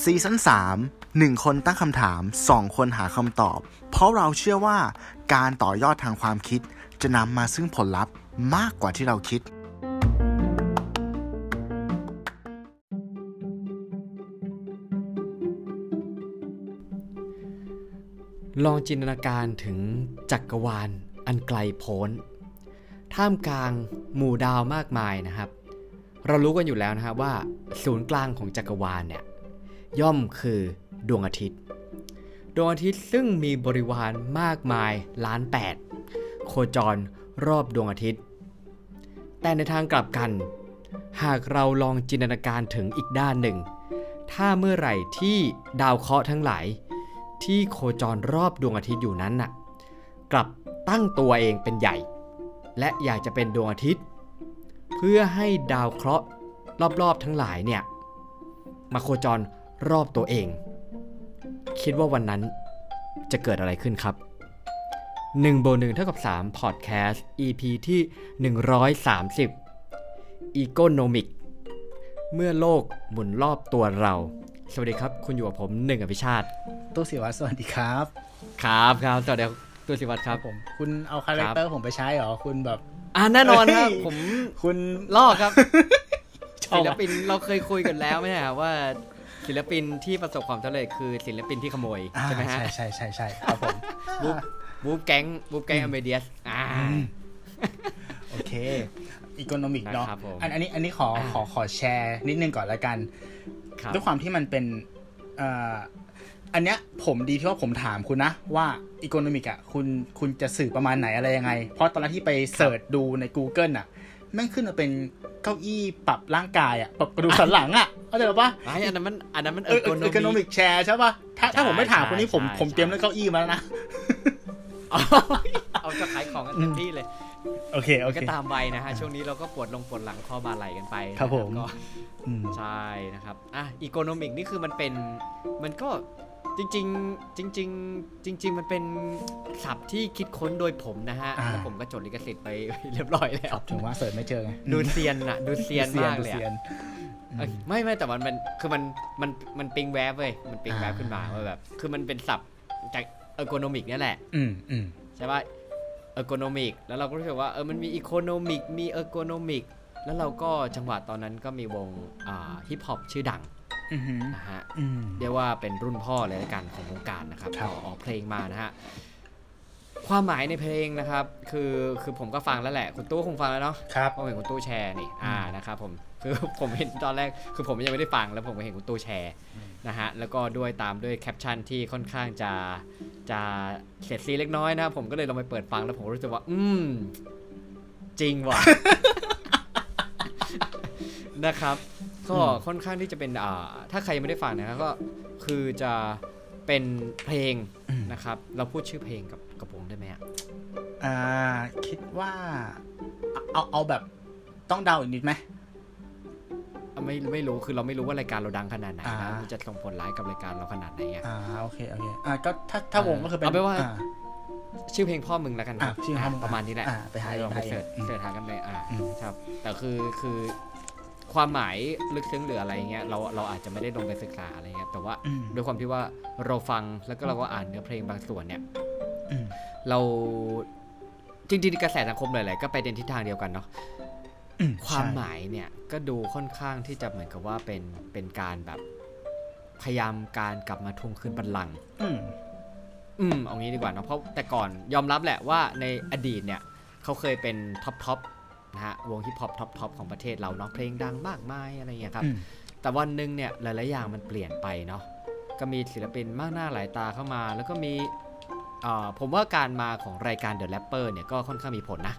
ซีซั่น3 1 คนตั้งคำถาม 2 คนหาคำตอบ เพราะเราเชื่อว่าการต่อยอดทางความคิด จะนำมาซึ่งผลลัพธ์มากกว่าที่เราคิด ลองจินตนาการถึงจักรวาลอันไกลโพ้น ท่ามกลางหมู่ดาวมากมายนะครับ เรารู้กันอยู่แล้วนะครับว่าศูนย์กลางของจักรวาลเนี่ยย่อมคือดวงอาทิตย์ ดวงอาทิตย์ซึ่งมีบริวารมากมายล้านแปดโคจรรอบดวงอาทิตย์ แต่ในทางกลับกัน หากเราลองจินตนาการถึงอีกด้านหนึ่ง ถ้าเมื่อไหร่ที่ดาวเคราะห์ทั้งหลาย ที่โคจรรอบดวงอาทิตย์อยู่นั้นน่ะ กลับตั้งตัวเองเป็นใหญ่ และอยากจะเป็นดวงอาทิตย์ เพื่อให้ดาวเคราะห์รอบๆทั้งหลายเนี่ยมาโคจรรอบตัวเอง คิดว่าวันนั้นจะเกิดอะไรขึ้นครับ1โบ1เท่ากับ3 Podcast EP ที่ 130 Economic เมื่อโลกหมุนรอบตัวเรา สวัสดีครับ คุณอยู่กับผมหนึ่งอภิชาติ ตัวสิวัตรสวัสดีครับ ครับครับ สวัสดีครับ ตัวสิวัตรครับผม คุณเอาคาแรคเตอร์ผมไปใช้เหรอ คุณแบบ อ่าแน่นอนครับเฮ้ยผมคุณลอกครับชอบศิลอะปินเราเคยคุยกันแล้วไม่ใช่ครับว่าศิลปินที่ประสบความสำเร็จคือศิลปินที่ขโมยอ่าใช่ไหมฮะใช่ใช่ใช่ใช่ครับผมบูบบูบแก๊งบูบแก๊งอเมเดียสอ่าโอเคอีโคโนมิกเนาะนะครับผมอันอันนี้อันนี้ขออ่าขอขอแชร์นิดนึงก่อนละกันครับด้วยความที่มันเป็นเอ่ออันเนี้ยผมดีที่ว่าผมถามคุณนะ ว่าอีโคโนมิกอะคุณคุณจะสื่อประมาณไหนอะไรยังไง เพราะตอนแรกที่ไปเสิร์ชดูใน Google อะแม่งขึ้นมาเป็นเก้าอี้ปรับร่างกายอะปรับกระดูกสันหลังอะเข้าใจปะไอ้อันนั้นมันอันนั้นมันเออเอออีโคโนมิกแชร์ใช่ปะถ้าถ้าผมไม่ถามคนนี้ผมใช่ผมเตรียมใช่เรื่องเก้าอี้มาแล้วนะเอาจะขายของกันเต็มที่เลยโอเคโอเคก็ตามวัยนะฮะช่วงนี้เราก็ปวดลงปวดหลังข้อบาไหลกันไปนะครับผมก็อืมใช่นะครับอะอีโคโนมิกนี่คือมันเป็นมันก็ จริงๆจริง ๆ จริง ๆ มันเป็นศัพท์ที่คิดค้นโดยผมนะฮะ อ่า แล้วผมก็จดลิขสิทธิ์ไปเรียบร้อยแล้ว ถึงว่าเสิร์ชไม่เจอไงดูเซียนอะดูเซียนมากเลยซีอะน เอ้ยไม่ไม่แต่มันมันคือมันมันมันปิงแวบเว้ยมันปิงแวบอ่า ขึ้นมาว่าแบบ คือมันเป็นศัพท์จากเอโคโนมิกนี่ยแหละ อืมอืมใช่ป่ะเอ c โ n นมิก แล้วเราก็รู้สึกว่าเออมันมีอีโคโนมิกมีเอ c โ n นมิก แล้วเราก็จังหวะตอนนั้นก็มีวงอ่าฮิปฮอปชื่อดังอือหือ นะฮะอืมเรียกว่าเป็นรุ่นพ่อเลยละกันของวงการนะครับครับออกออกเพลงมานะฮะความหมายในเพลงนะครับ คือคือผมก็ฟังแล้วแหละ คุณตู้คงฟังแล้วเนาะครับเพราะเห็นคุณตู้แชร์นี่อ่านะครับผมคือผมเห็นตอนแรกคือผมยังไม่ได้ฟังแล้วผมก็เห็นคุณตู้แชร์นะฮะแล้วก็ด้วยตามด้วยแคปชั่นที่ค่อนข้างจะจะเสียดสีเล็กน้อยนะครับผมก็เลยลองไปเปิดฟังแล้วผมรู้สึกว่า อืม จริงว่ะนะครับ ก็ค่อนข้างที่จะเป็นอ่าถ้าใครยังไม่ได้ฟังนะครับก็คือจะเป็นเพลงอืมนะครับ เราพูดชื่อเพลงกับกับผมได้ไหมอะอ่าคิดว่า เอาเอาแบบต้องเดาอีกนิดไหมอะไม่ไม่รู้คือเราไม่รู้ว่ารายการเราดังขนาดไหนอ่านะมันจะส่งผลร้ายกับรายการเราขนาดไหนอะอ่าโอเคโอเคอ่าก็ถ้าถ้าวงก็คือเป็นเอาเป็นว่าอ่ชื่อเพลงพ่อมึงแล้วกันครับอะชื่อพ่อมึงประมาณนี้แหละอะไปหาลองไปไปหาเสิร์ชอืมเสิร์ชหากันไปอ่าอืมครับ แต่คือคือ ความหมายลึกซึ้งหรืออะไรเงี้ยเราเราอาจจะไม่ได้ลงไปศึกษาอะไรเงี้ยแต่ว่าอืมด้วยความที่ว่าเราฟังแล้วก็เราก็อ่านเนื้อเพลงบางส่วนเนี่ยอืมเราจริงๆกระแสสังคมหลายๆก็ไปในทิศทางเดียวกันเนาะอืความใช่หมายเนี่ยก็ดูค่อนข้างที่จะเหมือนกับว่าเป็นเป็นการแบบพยายามการกลับมาทวงคืนบัลลังก์อืมอืมเอางี้ดีกว่าเนอะเพราะแต่ก่อนยอมรับแหละว่าในอดีตเนี่ยเขาเคยเป็น top top นะฮะวงฮิปฮอป top top ของประเทศเราเนาะเพลงดังมากมายอะไรเงี้ยครับอืมแต่วันหนึ่งเนี่ยหลายๆอย่างมันเปลี่ยนไปเนาะก็มีศิลปินมากหน้าหลายตาเข้ามา แล้วก็มีเอ่อผมว่าการมาของรายการ The Rapper เนี่ยก็ค่อนข้างมีผลนะ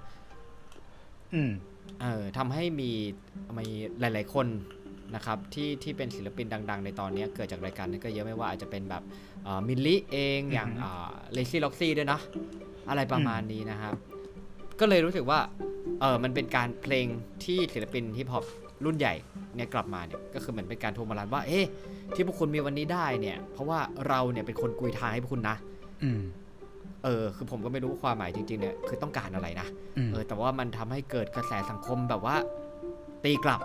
อืมเออทำให้มีมีหลาย ๆ คนนะครับที่ที่เป็นศิลปินดัง ๆ ในตอนนี้เกิดจากรายการนี้ก็เยอะไม่ว่าอาจจะเป็นแบบเอ่อมิลลิเองอย่างเลซี่ล็อกซี่ด้วยนะ อะไรประมาณนี้นะครับ ก็เลยรู้สึกว่าเออมันเป็นการเพลงที่ศิลปินฮิปฮอปรุ่นใหญ่เนี่ยกลับมาเนี่ยก็คือเหมือนเป็นการโทรมาลันว่า เอ๊ะที่พวกคุณมีวันนี้ได้เนี่ย เพราะว่าเราเนี่ยเป็นคนกุยทางให้พวกคุณนะ อืมเออคือผมก็ไม่รู้ว่าความหมายจริงๆเนี่ยคือต้องการอะไรนะอืมเออแต่ว่ามันทำให้เกิดกระแสสังคมแบบว่า ตีกลับ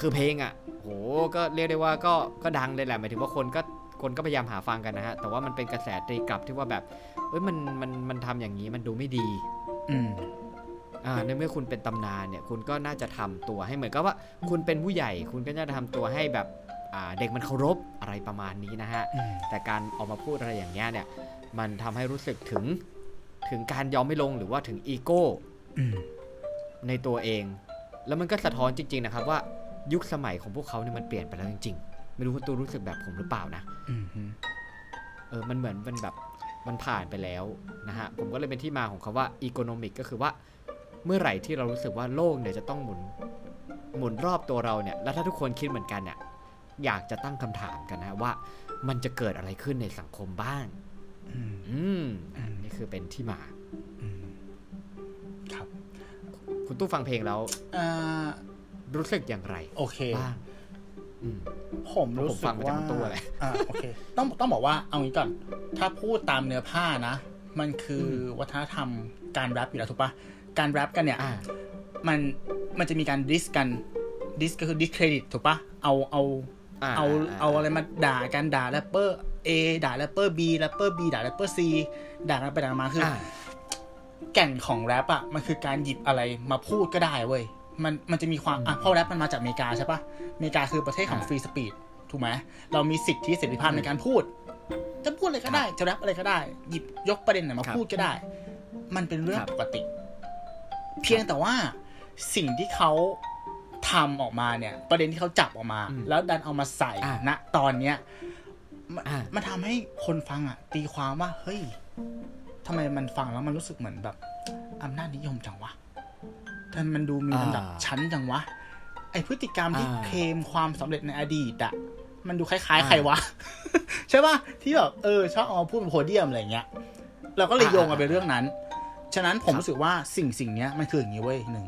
คือเพลงอะ่ะโหก็เรียกได้ว่าก็ก็ดังเลยแหละหมายถึงว่าคนก็คนก็พยายามหาฟังกันนะฮะแต่ว่ามันเป็นกระแสตีกลับที่ว่าแบบเอ้ยมันมันมันทำอย่างนี้มันดูไม่ดี อืมอ่า ในเมื่อคุณเป็นตำนานเนี่ยคุณก็น่าจะทำตัวให้เหมือนกับว่า คุณเป็นผู้ใหญ่ คุณก็น่าจะทำตัวให้แบบอ่าเด็กมันเคารพอะไรประมาณนี้นะฮะอืมแต่การออกมาพูดอะไรอย่างเงี้ยเนี่ยมันทำให้รู้สึกถึงถึงการยอมไม่ลงหรือว่าถึงอีโก้อืมในตัวเอง แล้วมันก็สะท้อนจริง ๆ นะครับว่ายุคสมัยของพวกเขาเนี่ยมันเปลี่ยนไปแล้วจริง ๆ ไม่รู้คุณตูรู้สึกแบบผมหรือเปล่านะอืมเออมันเหมือนเป็นแบบมันผ่านไปแล้วนะฮะผมก็เลยเป็นที่มาของคาว่าอีโคโนมิกก็คือว่า เมื่อไหร่ที่เรารู้สึกว่าโลกเนี่ยจะต้องหมุนหมุนรอบตัวเราเนี่ย แล้วถ้าทุกคนคิดเหมือนกันเนี่ยอยากจะตั้งคำถามกันนะว่า มันจะเกิดอะไรขึ้นในสังคมบ้าง อืมอืมอันนี่คือเป็นที่มาอืมครับ คุณตู้ฟังเพลงแล้วอ่ารู้สึกอย่างไร โอเคบ้างอืมผมรู้ผมสึฟักงมาจากว่าตัวเลยอ่าโอเค ต้องต้องบอกว่าเอางี้ก่อน ถ้าพูดตามเนื้อผ้านะ มันคืออวัฒนธรรมการแรปอยู่แล้วถูกปะ การแรปกันเนี่ยอ่ามันมันจะมีการดิสกันดิสก็คือดิสเครดิตถูกปะเอาเอาอ่าเอาอ่าเอาอะไรมาด่ากันด่าแรปเปอร์ A ด่าแรปเปอร์ B แรปเปอร์ B ด่าแรปเปอร์ C ด่ากันไปด่ามาคือออ่าแก่นของแรปอะมันคือการหยิบอะไรมาพูดก็ได้เว้ยมันมันจะมีความอะเพราะแรปมันมาจากอเมริกาใช่ปะอเมริกาคือประเทศของอ่า free speech ถูกไหมเรามีสิทธิเสรีภาพในการพูด จะพูดอะไรก็ได้จะแรปอะไรก็ได้ หยิบยกประเด็นไหนมาครับพูดก็ได้ มันเป็นเรื่องครับปกติ เพียงแต่ว่าสิ่งที่เขาทำออกมาเนี่ย ประเด็นที่เขาจับออกมาอืมแล้วดันเอามาใส่อ่าณตอนเนี้ยมันอ่ามันทำให้คนฟังอะ ตีความว่า เฮ้ยทำไมมันฟังแล้วมันรู้สึกเหมือนแบบอำนาจนิยมจังวะทำไมมันดูมีลำดับอ่าชั้นจังวะ ไอพฤติกรรมที่อ่าเคลมความสำเร็จในอดีตอะมันดูคล้ายๆอ่าใครวะ ใช่ป่ะที่แบบเออชอบเอามาพูดบนโพเดียมอะไรเงี้ย เราก็เลยอ่าโยงกันไปเรื่องนั้น ฉะนั้นผมครับรู้สึกว่าสิ่งสิ่งเนี้ยมันคืออย่างนี้เว้ยหนึ่ง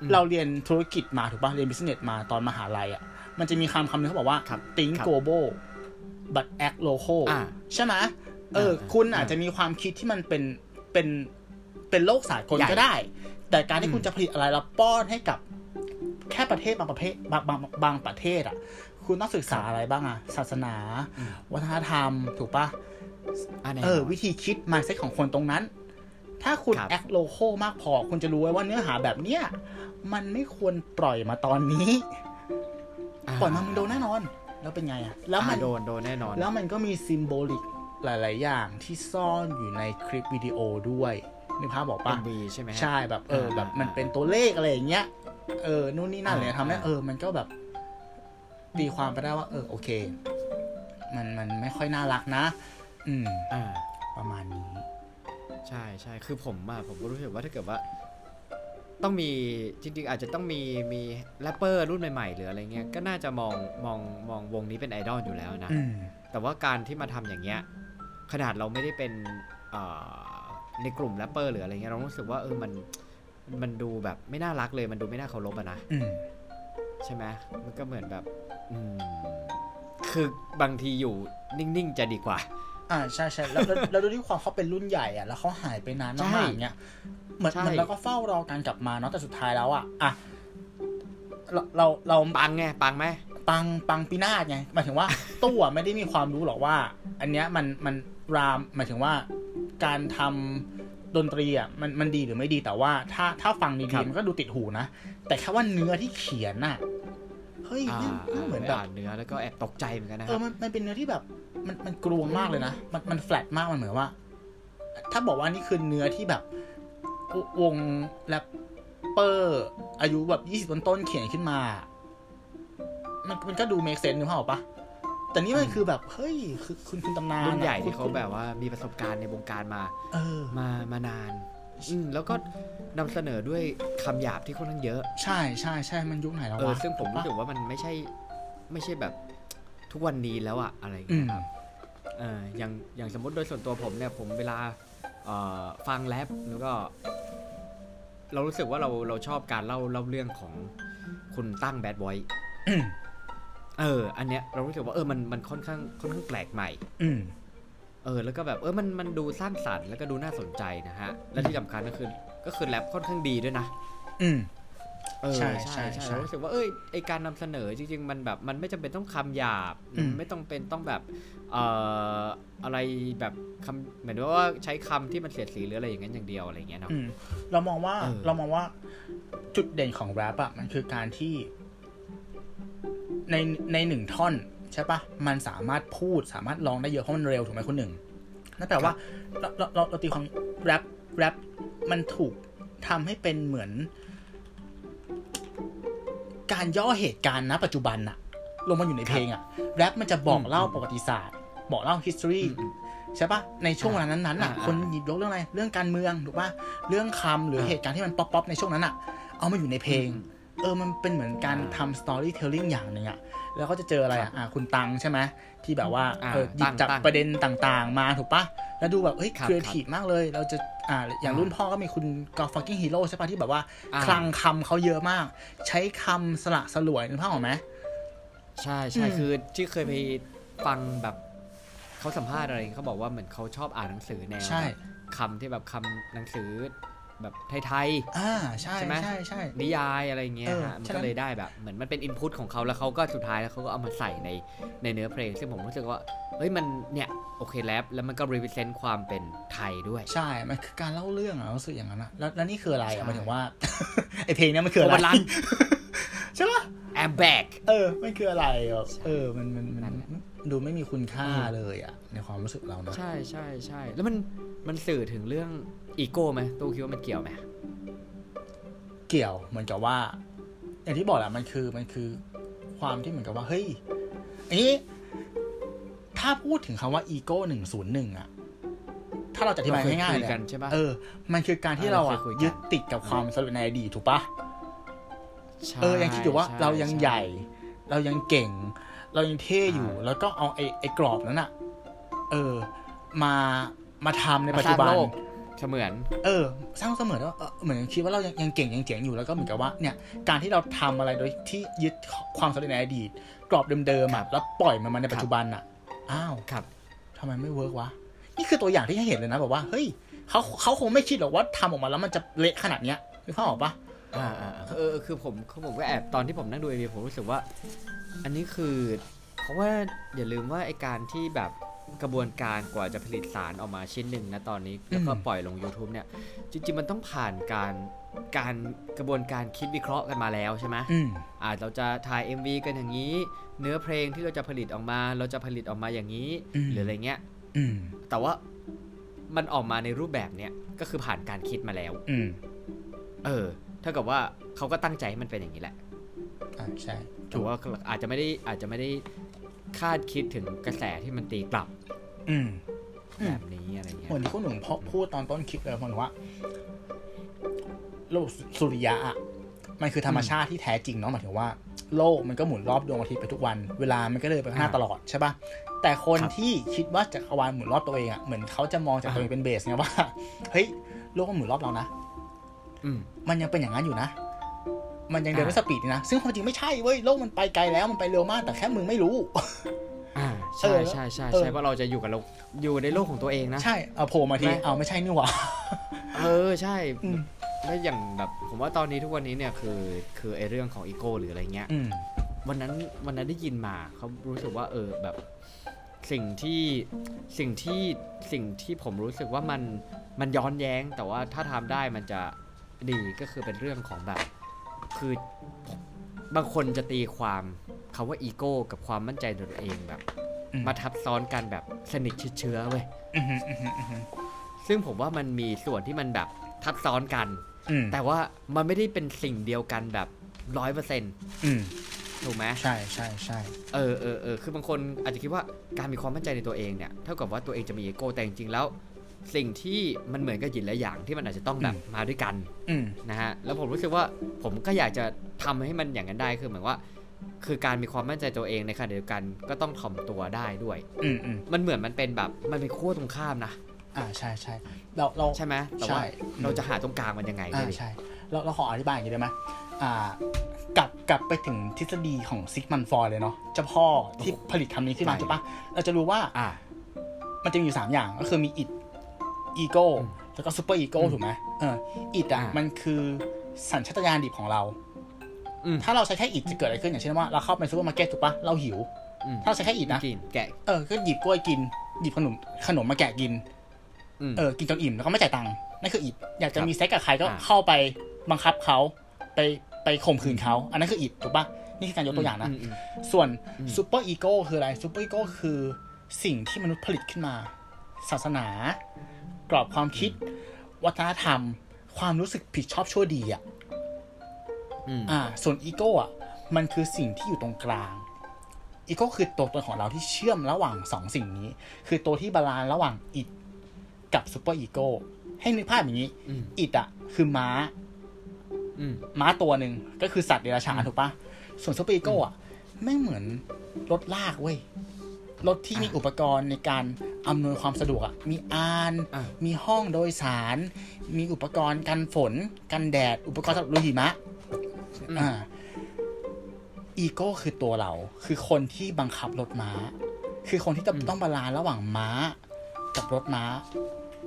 อืมเราเรียนธุรกิจมาถูกป่ะเรียนบิสเนสมาตอนมหาลัยอะ มันจะมีคำคำนึงเขาบอกว่าครับ think ครับ global but act local อ่าใช่ไหมเอออ่าคุณอาจอ่าจะมีความคิดที่มันเป็นเป็นเป็นโลกสากลใหญ่ก็ได้ แต่การที่อืมคุณจะผลิตอะไรแล้วป้อนให้กับแค่ประเทศบางประเภทบางบางบางประเทศอะ คุณต้องศึกษาอะไรบ้างอะ ศาสนาอืมวัฒนธรรม ถูกปะอ่าแน่เออนนวิธีคิด mindset ของคนตรงนั้น ถ้าคุณครับ act local มากพอ คุณจะรู้ไว้ว่าเนื้อหาแบบเนี้ยมันไม่ควรปล่อยมาตอนนี้ปล่อยมามันโดนแน่นอน แล้วเป็นไงอะแล้วมันอ่าโดนโดนแน่นอน แล้วมันก็มีซิมโบลิกหลาย ๆ อย่างที่ซ่อนอยู่ในคลิปวิดีโอด้วยนึกภาพบอกปะ MV ใช่ไหมฮะใช่แบบเอออ่าแบบมันอ่าเป็นตัวเลขอะไรอย่างเงี้ยเออนู่นนี่นั่นเลยอ่าทำให้อ่าเออ มันก็แบบตีความไปได้ว่า เออโอเค มันมันไม่ค่อยน่ารักนะ อืมอ่าประมาณนี้ ใช่ใช่คือผมอะผมก็รู้สึกว่าถ้าเกิดว่า ต้องมีจริงๆอาจจะต้องมีมีแรปเปอร์รุ่นใหม่ๆหรืออะไรเงี้ยก็น่าจะมองมองมองวงนี้เป็นไอดอลอยู่แล้วนะ อืมแต่ว่าการที่มาทำอย่างเงี้ยขนาดเราไม่ได้เป็นเอ่อในกลุ่มแรปเปอร์หรืออะไรเงี้ยเรารู้สึกว่าเออมันมันดูแบบไม่น่ารักเลยมันดูไม่น่าเคารพอะนะ อืม ใช่ไหมมันก็เหมือนแบบ อืม คือบางทีอยู่นิ่ง ๆ จะดีกว่า อ่าใช่ใช่แล้วแล้วแล้วด้วยความเขาเป็นรุ่นใหญ่อะแล้วเขาหายไปนานใช่มากๆอย่างเงี้ยเหมือนใช่เหมือนเราก็เฝ้ารอการกลับมาเนาะแต่สุดท้ายแล้วอะอะเราเราเราปังไงปังไหมปังปังปีนาศไงหมายถึงว่าตู้อะไม่ได้มีความรู้หรอกว่า อันเนี้ยมันมันรามหมายถึงว่าการทำดนตรีอะมันมันดีหรือไม่ดีแต่ว่า ถ้าถ้าฟังครัดีบๆมันก็ดูติดหูนะ แต่แค่ว่าเนื้อที่เขียนน่ะเฮ้ยอ่านี่นี่เหมือนแบบอ่านเนื้อแล้วก็แอบตกใจเหมือนกันนะครับเออมันมันเป็นเนื้อที่แบบ มันมันกลวงมากเลยนะ มันมันแฟลตมากมันเหมือนว่า ถ้าบอกว่านี่คือเนื้อที่แบบววงแรปเปอร์อายุแบบยี่สิบต้นๆเขียนขึ้นมา มันมันก็ดู make sense นึกภาพออกปะแต่นี่มันคือแบบ เฮ้ย คือคุณคุณตำนานรุ่นใหญ่อะที่เขาคุณแบบว่ามีประสบการณ์ในวงการมา เออ มามานานอืมแล้วก็นำเสนอด้วยคำหยาบที่ค่อนข้างเยอะ ใช่ใช่ใช่มันยุคไหนแล้วเออวะซึ่งผมถูรู้กสึปะกว่ามันไม่ใช่ ไม่ใช่แบบทุกวันนี้แล้วอะอะไรอย่างอืเงี้มยครับ เอออย่างอย่างสมมติโดยส่วนตัวผมเนี่ยผมเวลาเอ่อฟังแรปแล้วก็ เรารู้สึกว่าเราเราชอบการเล่าเล่าเรื่องของคุณตั้งแบดบอยอืมเออ อันเนี้ยเรารู้สึกว่าเออมันมันค่อนข้างค่อนข้างแปลกใหม่ อืมเออ แล้วก็แบบเออมันมันดูสร้างสรรค์แล้วก็ดูน่าสนใจนะฮะ และที่สำคัญก็คือ ก็คือแรปค่อนข้างดีด้วยนะ อืมเออ ใช่ใช่ใช่ใช่ใช่เรารู้สึกว่าเอ้ยไอการนำเสนอจริงๆ มันแบบมันไม่จำเป็นต้องคำหยาบอืมไม่ต้องเป็นต้องแบบเอ่ออะไรแบบคำเหมือนว่าใช้คำที่มันเสียดสีหรืออะไรอย่างนั้นอย่างเดียวอะไรอย่างเงี้ยเนาะอืมเรามองว่าเออเรามองว่าจุดเด่นของแรปอะมันคือการที่ ในในหนึ่งท่อนใช่ปะมันสามารถพูดสามารถร้องได้เยอะเพราะมันเร็วถูกไหมคุณหนึ่งนั่นแปลว่าเราเราเราเราตีความแรปแรปมันถูกทำให้เป็นเหมือน การย่อเหตุการณ์ณปัจจุบันอะลงมาอยู่ในเพลงอะแรปมันจะบอกเล่าประวัติศาสตร์ บอกเล่า history อืมใช่ปะในช่วงเวลานั้นๆน่ะอ่าคนหยิบยกเรื่องอะไร เรื่องการเมืองถูกปะเรื่องคำหรืออ่าเหตุการณ์ที่มันป๊อปๆในช่วงนั้นอะ เอามาอยู่ในเพลงอืมเออ มันเป็นเหมือนการอ่าทำ storytelling อย่างหนึ่งอะ แล้วก็จะเจออะไรอะอ่าคุณตังใช่ไหมที่แบบว่าอ่าเออหยิบจับตั้งประเด็นต่างๆ มาถูกปะแล้วดูแบบ เฮ้ยครับครีเอทีฟมากเลย เราจะ อ่าอย่างอ่ารุ่นพ่อก็มีคุณกอล์ฟฟักกิ้งฮีโร่ใช่ปะที่แบบว่าอ่าคลังคำเขาเยอะมาก ใช้คำสละสลวยนึกภาพออกไหมใช่ใช่อืมคือที่เคยไปฟังแบบเขาสัมภาษณ์อะไรเขาบอกว่าเหมือนเขาชอบอ่านหนังสือแนวใช่แบบคำที่แบบคำหนังสือ แบบไทยอ่าใช่ใช่ไหมใช่ใช่ๆนิยายอะไรเงี้ยเออฮะมันฉะนั้ก็น เลยได้แบบเหมือนมันเป็นอินพุตของเขาแล้วเขาก็สุดท้ายแล้วเขาก็เอามาใส่ในในเนื้อเพลง ซึ่งผมรู้สึกว่าเฮ้ยมันเนี่ยโอเคแล้วแล้วมันก็ represent ความเป็นไทยด้วย ใช่ มันคือการเล่าเรื่องอะรู้สึกอย่างนั้นอะแล้วแล้วนี่คืออะไรใช่ อะหมายถึงว่า ไอเพลงเนี้ยมันคืออะไรโอเวอร์รัน ใช่ปะ I'm back เออ มันคืออะไรแบบเออ มันมันมันนั่นแหละดูไม่มีคุณค่าอืมเลยอะในความรู้สึกเรานะใช่ใช่ใช่แล้วมันมันสื่อถึงเรื่อง อีโก้ไหมตู้คิดว่ามันเกี่ยวไหมเกี่ยวเหมือนกับว่า อย่างที่บอกแหละมันคือมันคือความที่เหมือนกับว่า เฮ้ยอันนี้ถ้าพูดถึงคำว่าอีโก้หนึ่งศูนย์หนึ่งอะถ้าเราจะอธิบายเราเคยง่ายๆคุยเลยกันใช่ปะเออ มันคือการที่เออเราเราอะเคยคุยกันยึดติดกับความสำเร็จในอดีตถูกปะใช่เออยังคิดอยู่ว่าช่เรายังช่ใหญ่ เรายังเก่ง เรายังเท่อยู่อ่าแล้วก็เอาไอ้ไอ้กรอบนั้นอะเออ มามาทำในมาปัจสร้าจุงบันโลก เสมือน เออ สร้างเสมอแล้วาเออเหมือนคิดว่าเรายังยังเก่งยังเจ๋งอยู่แล้วก็เหมือนกับว่าเนี่ยการที่เราทำอะไรโดยที่ยึดความสำเร็จในอดีต กรอบเดิมๆครัอะบแล้วปล่อยมันมาในปัจจุบันอะอ้าวครับทำไมไม่เวิร์กวะนี่คือตัวอย่างที่ให้เห็นเลยนะแบบว่าเฮ้ยเขาเขาคงไม่คิดหรอกว่าทำออกมาแล้วมันจะเละขนาดเนี้ยนึกภาพออกปะอ่าอ่าเออคือผมคือผมก็แอบตอนที่ผมนั่งดูเอวีผมรู้สึกว่า อันนี้คือ เพราะว่าอย่าลืมว่าไอการที่แบบ กระบวนการกว่าจะผลิตสารออกมาชิ้นหนึ่งนะตอนนี้ แล้วก็อืมปล่อยลง YouTube เนี่ย จริง ๆ มันต้องผ่านการการกระบวนการคิดวิเคราะห์กันมาแล้วใช่ไหมอืมอาจเราจะถ่าย MV กันอย่างนี้ เนื้อเพลงที่เราจะผลิตออกมา เราจะผลิตออกมาอย่างนี้อืมหรืออะไรเงี้ยอืมแต่ว่ามันออกมาในรูปแบบเนี้ยก็คือผ่านการคิดมาแล้วอืมเออเท่ากับว่าเขาก็ตั้งใจให้มันเป็นอย่างนี้แหละอ่าใช่ถือว่าอาจจะไม่ได้อาจจะไม่ได้ คาดคิดถึงกระแสที่มันตีกลับอืมอืมแบบนี้อะไรเงี้ยเหมือนที่คุณหนุ่มพอพูดตอนต้นคลิปเลยมันว่าโลกสุริยะอะมันคือธรรมชาติที่แท้จริงเนาะหมายถึงว่า โลกมันก็หมุนรอบดวงอาทิตย์ไปทุกวัน เวลามันก็เลยไปข้างหน้าตลอดใช่ปะแต่คนที่คิดว่าจักรวาลหมุนรอบตัวเองอะเหมือนเขาจะมองจากตัวเองเป็นเบสไงว่าเฮ้ยโลกมันหมุนรอบเรานะอืมมันยังเป็นอย่างนั้นอยู่นะ มันยังเดินด้วยสอ่าปีดนี่นะ ซึ่งความจริงไม่ใช่เว้ย โลกมันไปไกลแล้ว มันไปเร็วมาก แต่แค่มึงไม่รู้ อ่าเอใช่อใช่ใช่เออใช่เพราะเราจะอยู่กับเราอยู่ในโลกของตัวเองนะ ใช่ เอาโผล่มาทีไหมเอาไม่ใช่นี่หว่า เออ ใช่อืมแล้วอย่างแบบ ผมว่าตอนนี้ทุกวันนี้เนี่ยคือ คือไอเรื่องของอีโก้หรืออะไรเงี้ยอืมวันนั้น วันนั้นได้ยินมา เขารู้สึกว่า เออ แบบ สิ่งที่ สิ่งที่ สิ่งที่ผมรู้สึกว่ามัน มันย้อนแย้ง แต่ว่าถ้าทำได้มันจะดี ก็คือเป็นเรื่องของแบบ คือบางคนจะตีความคำว่าอีโก้กับความมั่นใจในตัวเองแบบอืมมาทับซ้อนกันแบบสนิทชิดเชื้อเว้ยอืมอืมอืมอืมซึ่งผมว่ามันมีส่วนที่มันแบบทับซ้อนกันอืมแต่ว่ามันไม่ได้เป็นสิ่งเดียวกันแบบร้อยเปอร์เซ็นต์อืมถูกไหมใช่ใช่ใช่เออเออเออคือบางคนอาจจะคิดว่าการมีความมั่นใจในตัวเองเนี่ยเท่ากับว่าตัวเองจะมีอีโก้แต่จริงๆแล้ว สิ่งที่มันเหมือนกับหยินและอย่างที่มันอาจจะต้องแบบมาด้วยกันอืมนะฮะแล้วผมรู้สึกว่าผมก็อยากจะทำให้มันอย่างนั้นได้คือเหมือนว่า คือการมีความมั่นใจตัวเองในขณะเดียวกันก็ต้องถ่อมตัวได้ด้วยอืมอืมมันเหมือนมันเป็นแบบมันเป็นขั้วตรงข้ามนะอ่าใช่ใช่เราเราใช่ไหมแต่ใช่ว่าอืมเราจะหาตรงกลางมันยังไงอ่าด้วยดิใช่เราเราขออธิบายอย่างนี้ได้ไหมอ่ากลับกลับไปถึงทฤษฎีของซิกมันฟอยเลยเนาะเจ้าพ่อที่ผลิตคำนี้ขึ้นมาใช่ปะเราจะรู้ว่าอ่า มันจะมีอยู่สามอย่างก็คือมี id ego อืมแล้วก็ superego อืมถูกไหมเออ id อะอ่ามัมันคือสัญชาตญาณดิบของเราอืมถ้าเราใช้แค่ id จะเกิดอะไรขึ้นอย่างเช่นว่าเราเข้าไปซูเปอร์มาร์เก็ตถูกปะเราหิวอืมถ้าเราใช้แค่ id นะกินแกะเออก็หยิบกล้วยกินหยิบขนมขนมมาแกะกินอืมเออกินจนอิ่มแล้วก็ไม่จ่ายตังค์นั่นคือ id อยากจะครับมีเซ็กกับใครก็อ่าเข้าไปบังคับเขาไปไปข่มขืนเขาอันนั้นคือ id ถูกปะนี่คือการยกตัวอย่างนะมมส่วนอืม superego คืออะไร superego คือสิ่งที่มนุษย์ผลิตขึ้นมา ศาสนา กรอบความคิด วัฒนธรรม ความรู้สึกผิดชอบชั่วดีอะอืมอ่า ส่วนอีโก้อะ มันคือสิ่งที่อยู่ตรงกลาง อีโก้คือตัวตนของเราที่เชื่อมระหว่างสองสิ่งนี้ คือตัวที่ balance ระหว่าง id กับ superego ให้นึกภาพอย่างนี้อืม id อะ คือม้าอืมม้าตัวหนึ่งก็คือสัตว์เดรัจฉานถูกปะส่วน superego อะแม่งเหมือนรถลากเว้ย รถที่มีอะอุปกรณ์ในการอำนวยความสะดวกอะมีอานอะมีห้องโดยสาร มีอุปกรณ์กันฝน กันแดด อุปกรณ์สำหรับลุยหิมะอ่าอีโก้คือตัวเรา คือคนที่บังคับรถม้า คือคนที่จะต้อง balance ระหว่างม้า กับรถม้า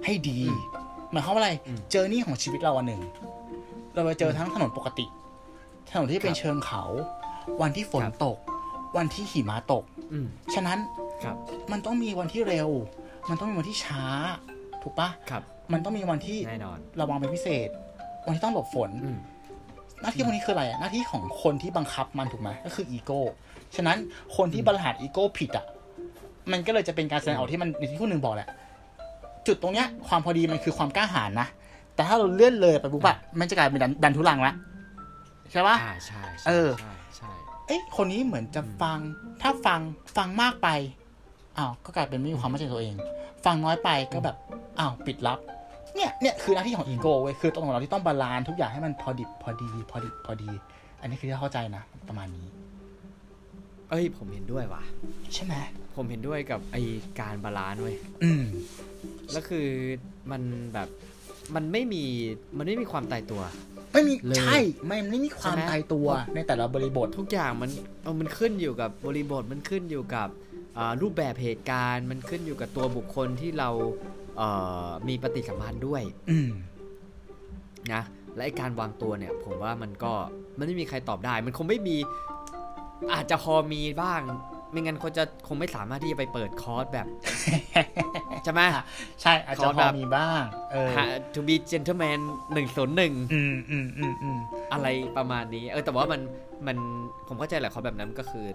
ให้ดีหมายความว่าอะไรอืม journey ของชีวิตเราอันหนึ่ง เราไปเจอทั้งถนนปกติ ถนนที่เป็นครับเชิงเขา วันที่ฝนครับตก วันที่หิมะตกอืมฉะนั้นครับมันต้องมีวันที่เร็ว มันต้องมีวันที่ช้า ถูกปะครับมันต้องมีวันที่แน่นอนระวังเป็นพิเศษ วันที่ต้องหลบฝนอืมหน้าที่พวกนี้คืออะไรอะหน้าที่ของคนที่บังคับมันถูกไหมก็คืออีโก้ ฉะนั้นคนที่บริหารอีโก้ผิดอะ มันก็เลยจะเป็นการแสดงออกที่มันอย่างที่คุณหนึ่งบอกแหละ จุดตรงเนี้ยความพอดีมันคือความกล้าหาญนะ แต่ถ้าเราเลื่อนเลยไปปุ๊บอะมันจะกลายเป็นดันดันทุลังละใช่ปะอ่าใช่ใช่ เออใช่ใช่ เอ้ยคนนี้เหมือนจะฟัง ถ้าฟังฟังมากไปอ้าวก็กลายเป็นไม่มีความมั่นใจในตัวเอง ฟังน้อยไปก็แบบอ้าวปิดรับ เนี่ยเนี่ยคือหน้าที่ของอีโก้เว้ยคือตัวตนของเราที่ต้อง balance ทุกอย่างให้มันพอดิบพอดี พอดิบพอดี อันนี้คือที่เข้าใจนะประมาณนี้ เอ้ย ผมเห็นด้วยว่ะ ใช่ไหมผมเห็นด้วยกับไอการ balance เว้ยอืมแล้วคือมันแบบมันไม่มีมันไม่มีความตายตัว ไม่มีเลยใช่ไม่ไม่มีความใช่ไหมตายตัวในแต่ละบริบท ทุกอย่างมันเออมันขึ้นอยู่กับบริบทมันขึ้นอยู่กับอ่ารูปแบบเหตุการณ์ มันขึ้นอยู่กับตัวบุคคลที่เราเอ่อมีปฏิสัมพันธ์ด้วยอืมนะและไอการวางตัวเนี่ย ผมว่ามันก็มันไม่มีใครตอบได้ มันคงไม่มีอาจจะพอมีบ้าง ไม่งั้นเขาจะคงไม่สามารถที่จะไปเปิดคอร์สแบบใช่ไหมใช่อาจจะขอพแบอบมีบ้างเออหา to be gentleman หนึ่งศูนย์หนึ่งอืมอืมอืมอืมอะไรประมาณนี้ เออ แต่ว่ามันมันผมเข้าใจแหละเขาแบบนั้นก็คือ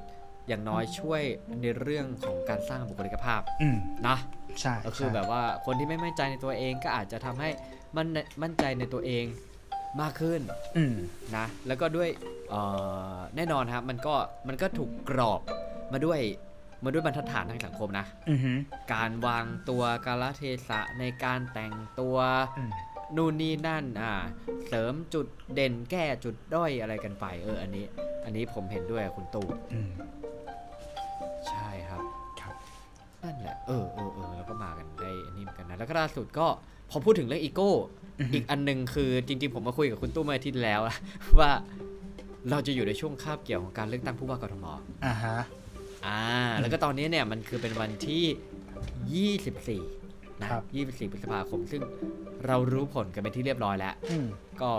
อย่างน้อยช่วยในเรื่องของการสร้างบุคลิกภาพอืมนะใช่ก็คือใช่แบบว่าคนที่ไม่มั่นใจในตัวเองก็อาจจะทำให้มันมั่นใจในตัวเองมากขึ้นอืมนะแล้วก็ด้วยเอ่อแน่นอนครับมันก็มันก็ถูกกรอบ มาด้วยมาด้วยบรรทัดฐานทางสังคมนะอือหือการวางตัวกาลเทศะในการแต่งตัวอืมนู่นนี่นั่น อ่า เสริมจุดเด่นแก้จุดด้อยอะไรกันไปเออ อันนี้ อันนี้ผมเห็นด้วยกับคุณตู่อืมใช่ครับ ครับนั่นแหละเออเออเออแล้วก็มากันได้อันนี้เหมือนกันนะแล้วก็ล่าสุดก็พอพูดถึงเรื่องอีโก้อือฮึอีกอันหนึ่งคือจริง ๆ ผมมาคุยกับคุณตู้เมื่ออาทิตย์แล้วว่าเราจะอยู่ในช่วงคาบเกี่ยวของการเลือกตั้งผู้ว่ากทมอ่าฮะ อ่าแล้วก็ตอนนี้เนี่ยมันคือเป็นวันที่ 24 นะครับ24 พฤษภาคม ซึ่งเรารู้ผลกันเป็นที่เรียบร้อยแล้วอืมก็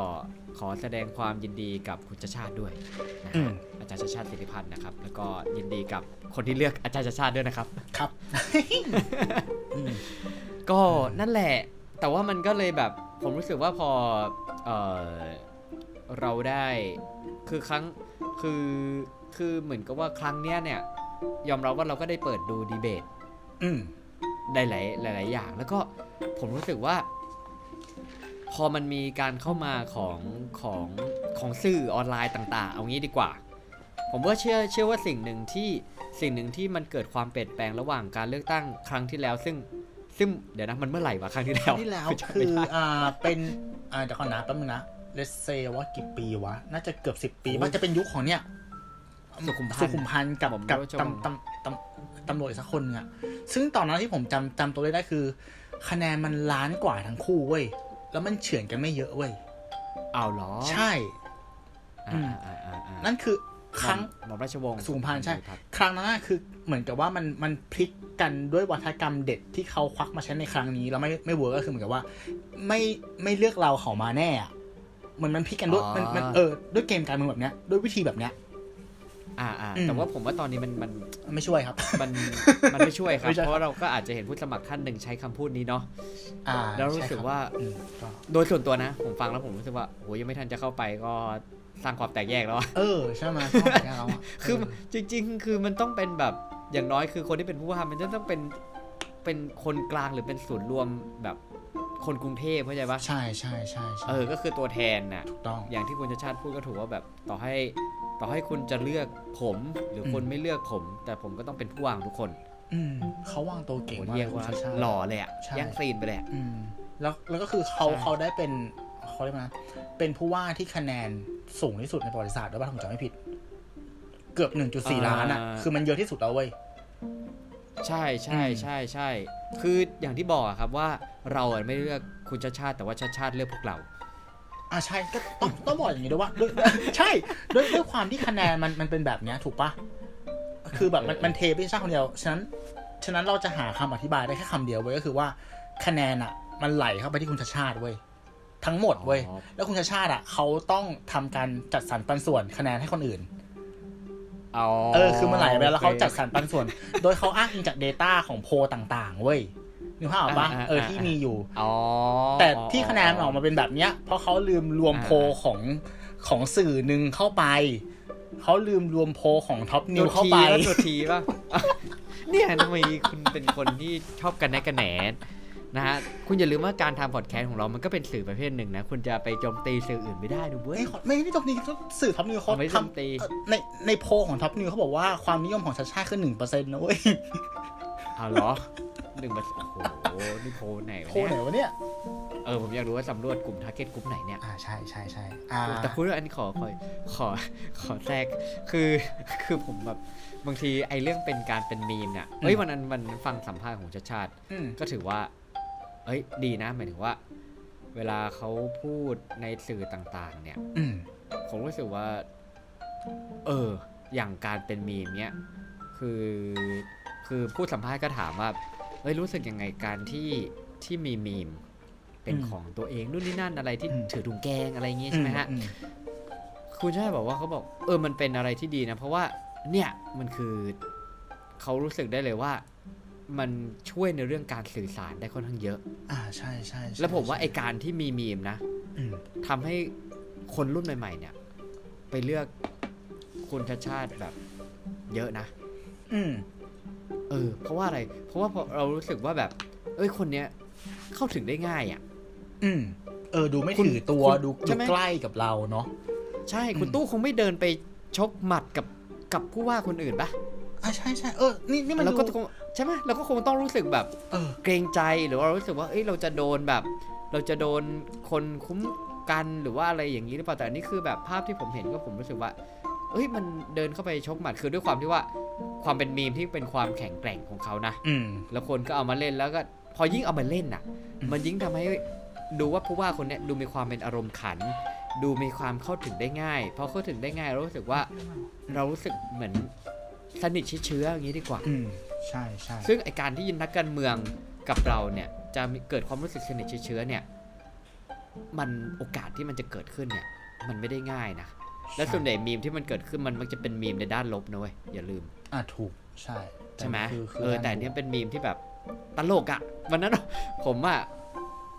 ขอแสดงความยินดีกับคุณชาชาติด้วยนะอืฮะมอาจารย์ชาชาติสิริพันธ์นะครับ แล้วก็ยินดีกับคนที่เลือกอาจารย์ชาชาติด้วยนะครับ ครับอืมก็นั่นแหละ แต่ว่ามันก็เลยแบบผมรู้สึกว่าพอเออเราได้คือครั้งคือคือเหมือนกับว่าครั้งเนี้ยเนี่ย ยอมรับว่าเราก็ได้เปิดดูดีเบตอืมได้หลายหลาย ๆ อย่าง แล้วก็ผมรู้สึกว่า พอมันมีการเข้ามาของของของสื่อออนไลน์ต่าง ๆ เอางี้ดีกว่า ผมว่าเชื่อเชื่อว่าสิ่งหนึ่งที่สิ่งหนึ่งที่มันเกิดความเปลี่ยนแปลงระหว่างการเลือกตั้งครั้งที่แล้ว ซึ่งซึ่งเดี๋ยวนะมันเมื่อไหร่วะครั้งที่แล้วที่แล้วจำคืไม่อได้อ่าเป็นอ่าเดี๋ยวก่อนนะแป๊บนึงนะเลสเซว่ากี่ปีวะ น่าจะเกือบสิบปีโอ้มันจะเป็นยุคของเนี่ย สุขุมพันธ์สุขุมพันธ์กับผมกับรู้จักตำตำตำตำรวจอีกสักคนหนึงอะซึ่งตอนนั้นที่ผมจำจำตัวเลขได้คือ คะแนนมันล้านกว่าทั้งคู่เว้ย แล้วมันเฉือนกันไม่เยอะเว้ยเอาเหรอ ใช่อ่าอ่าอ่าอ่านั่นคือครั้งหม่อมราชวงศ์สุขุมพันธ์ใช่ ครับครั้งนั้นน่ะคือเหมือนกับว่ามันมันพลิกกันด้วยวาทกรรมเด็ดที่เขาควักมาใช้ในครั้งนี้แล้วไม่ไม่ work ก็คือเหมือนกับว่า ไม่ไม่เลือกเราเขามาแน่อะเหมือนมันพลิกกันด้วยอ๋อมันมันเออด้วยเกมการเมืองแบบเนี้ยด้วยวิธีแบบเนี้ย อ่าอ่าอืมแต่ว่าผมว่าตอนนี้มันมันไม่ช่วยครับ มันมันไม่ช่วยครับไม่ใช่ครับเพราะว่าเราก็อาจจะเห็นผู้สมัครท่านหนึ่งใช้คำพูดนี้เนาะอ่าแล้วรู้สึกใช่ครับว่าอืมก็โดยส่วนตัวนะ ผมฟังแล้วผมรู้สึกว่าโหยังไม่ทันจะเข้าไปก็สร้างความแตกแยกแล้วอะเออใช่ไหมชอบแบบนี้แล้วอะคือเจริง ๆ คือมันต้องเป็นแบบอย่างน้อยคือคนที่เป็นผู้ว่ามันจะต้องเป็นเป็นคนกลางหรือเป็นศูนย์รวมแบบคนกรุงเทพเข้าใจปะใช่ใช่ใช่ใช่เออ ก็คือตัวแทนน่ะถูกต้องอย่างที่คุณชาติชาติพูดก็ถูกว่าแบบต่อให้ ต่อให้คุณจะเลือกผมหรือคนอืมไม่เลือกผม แต่ผมก็ต้องเป็นผู้วางทุกคนอืมเขาวางตัวเก่งโหมากเรียกว่าคุณชติชติหล่อเลยอะใช่ย่างซีนไปเลยอะอืมแล้วแล้วก็คือเขาใช่เขาได้เป็นเขาเรียกว่านะเป็นผู้ว่าที่คะแนนสูงที่สุดในประวัติศาสตร์ด้วยป่ะผมจำไม่ผิด เกือบ1.4ล้านอะ คือมันเยอะที่สุดแล้วเว้ยใช่ใช่อืมใช่ใช่คืออย่างที่บอกอะครับว่าเราอะไม่เลือกคุณชาติชาติแต่ว่าชาติชาติเลือกพวกเรา อ่าใช่ก็ต้องต้องบอกอย่างนี้ด้วยว่าด้วยใช่ด้วยด้วยความที่คะแนนมันมันเป็นแบบเนี้ยถูกปะคือแบบมันเออมันเทไปที่ชาติคนเดียวฉะนั้นฉะนั้นเราจะหาคำอธิบายได้แค่คำเดียวเว้ยก็คือว่าคะแนนอะ มันไหลเข้าไปที่คุณชาติชาติเว้ยทั้งหมดเว้ยอ๋อแล้วคุณชาติชาติอะเขาต้องทำการจัดสรรปันส่วนคะแนนให้คนอื่นอ๋อเออคือมันไหลไปแล้วเขาโอคจัดสรรปันส่วน โดยเขาอ้างอิงจาก Data ของโพลต่าง ๆ เว้ย นึกภาพออกปะอ่าอ่าเอออ่าที่มีอยู่อ๋อแต่ที่คะแนนมันออกมาเป็นแบบเนี้ย เพราะเขาลืมรวมอ่าโพลของของสื่อหนึ่งเข้าไป เขาลืมรวมโพลของท็อปนิวเข้าไปตัวทีป่ะเนี่ยทำไมคุณเป็นคนที่ชอบกันแนกันแหนนะฮะคุณอย่าลืมว่าการทำพอดแคสต์ของเรามันก็เป็นสื่อประเภทหนึ่งนะ คุณจะไปโจมตีสื่ออื่นไม่ได้นะเว้ยไม่ขอไม่ไม่ตรงนี้สื่อท็อปนิวเขาเอาไม่ทโจมตีำเอ่อในในโพลของท็อปนิวเขาบอกว่าความนิยมของชาติชาติคือหนึ่งเปอร์เซ็นต์นะเว้ยเอาเหรอ หนึ่งมาโอ้โหนี่โพลไหนวะโพลไหนเนี่ยวะเนี่ย เออผมอยากรู้ว่าสำรวจกลุ่มทาร์เก็ตกลุ่มไหนเนี่ยอ่าใช่ใช่ใช่อ่าแต่พูดเรื่องอันนี้ขอขอขอขอแทรกคือคือผมแบบบางทีไอ้เรื่องเป็นการเป็นมีมเนี่ยเฮ้ยวันนั้นมันฟังสัมภาษณ์ของชาติชาติ อืม ก็ถือว่า เอ้ยดีนะหมายถึงว่า เวลาเขาพูดในสื่อต่างๆ เนี่ย อืม ผมรู้สึกว่า เออ อย่างการเป็นมีมเนี่ยคือ คือผู้สัมภาษณ์ก็ถามว่า เอ้ยรู้สึกยังไงการที่ที่มีมีมเป็นอืมของตัวเองนู่นนี่นั่นอะไรที่อืมถือถุงแกงอะไรอย่างงี้ใช่ไหมฮะอืมคุณชาติบอกว่าเขาบอกเออมันเป็นอะไรที่ดีนะ เพราะว่าเนี่ยมันคือเขารู้สึกได้เลยว่า มันช่วยในเรื่องการสื่อสารได้ค่อนข้างเยอะ อ่าใช่ใช่ใช่แล้วผมว่าใช่ไอการที่มีมีมนะอืมทำให้คนรุ่นใหม่ ๆ เนี่ย ไปเลือกคุณชาติชาติแบบ เยอะนะ อืม เออ เพราะว่าอะไร เพราะว่าพอเรารู้สึกว่าแบบ เอ้ยคนเนี้ย เข้าถึงได้ง่ายอะ่ะ อืม เออ ดูไม่คุณถือตัวคุณดูใช่ดูไหมใกล้กับเราเนาะใช่คุณอืมตู้คงไม่เดินไปชกหมัดกับกับผู้ว่าคนอื่นปะอ่าใช่ใช่เออนี่นี่มันเราดูก็คงใช่ไหมเราก็คงต้องรู้สึกแบบเออเกรงใจหรือว่าเรารู้สึกว่าเอ้ยเราจะโดนแบบ เราจะโดนคนคุ้มกันหรือว่าอะไรอย่างนี้หรือเปล่าแต่อันนี้คือแบบภาพที่ผมเห็นก็ผมรู้สึกว่า เอ้ยมันเดินเข้าไปชกหมัดคือด้วยความที่ว่า ความเป็นมีมที่เป็นความแข็งแกร่งของเขานะอืม แล้วคนก็เอามาเล่นแล้วก็พอยิ่งเอามาเล่นน่ะ อืม มันยิ่งทำให้ดูว่าผู้ว่าคนเนี้ยดูมีความเป็นอารมณ์ขัน ดูมีความเข้าถึงได้ง่ายพอเข้าถึงได้ง่ายเรารู้สึกว่าเรารู้สึกเหมือนสนิทชิดเชื้ออย่างนี้ดีกว่า อืม ใช่ใช่ซึ่งไอการที่ยินนักการเมืองกับเราเนี่ยจะมีเกิดความรู้สึกสนิทชิดเชื้อเนี่ย มันโอกาสที่มันจะเกิดขึ้นเนี่ย มันไม่ได้ง่ายนะ และส่วนใหญ่มีมที่มันเกิดขึ้นมันมักจะเป็นมีมในด้านลบนะเว้ยอย่าลืม อ่าถูกใช่ใช่ไหมคือคืเออแต่อันเนี้ยเป็นมีมที่แบบตลกอะวันนั้นผมอะ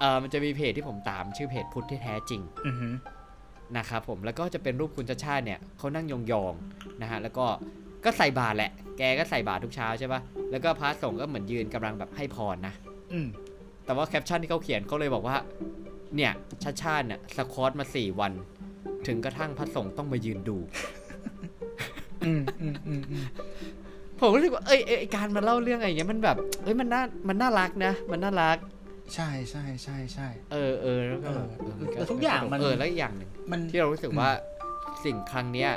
เออมันจะมีเพจที่ผมตามชื่อเพจพุทธที่แท้จริงอือหือนะครับผมแล้วก็จะเป็นรูปคุณชาติชาติเนี่ยเขานั่งยองๆนะฮะแล้วก็ก็ใส่บาตรแหละ แกก็ใส่บาตรทุกเช้าใช่ปะแล้วก็พระสงฆ์ก็เหมือนยืนกำลังแบบให้พรนะอืมแต่ว่าแคปชั่นที่เขาเขียนเขาเลยบอกว่า เนี่ยชาติชาติเนี่ยสควอตมาสี่วัน ถึงกระทั่งพระสงฆ์ต้องมายืนดูอืมอืมอืมอืมผมรู้สึกว่าเอ้ยเอ้ยไอ้การมาเล่าเรื่องอะไรอย่างเงี้ยมันแบบเอ้ยมันน่ามันน่ารักนะ มันน่ารัก ใช่ใช่ใช่ใช่เออเออแล้วก็แบบเออเมันแล้วทุกอย่างมันเออแล้วอีกอย่างหนึ่งมันที่เรารู้สึกว่าสิ่งครั้งเนี้ย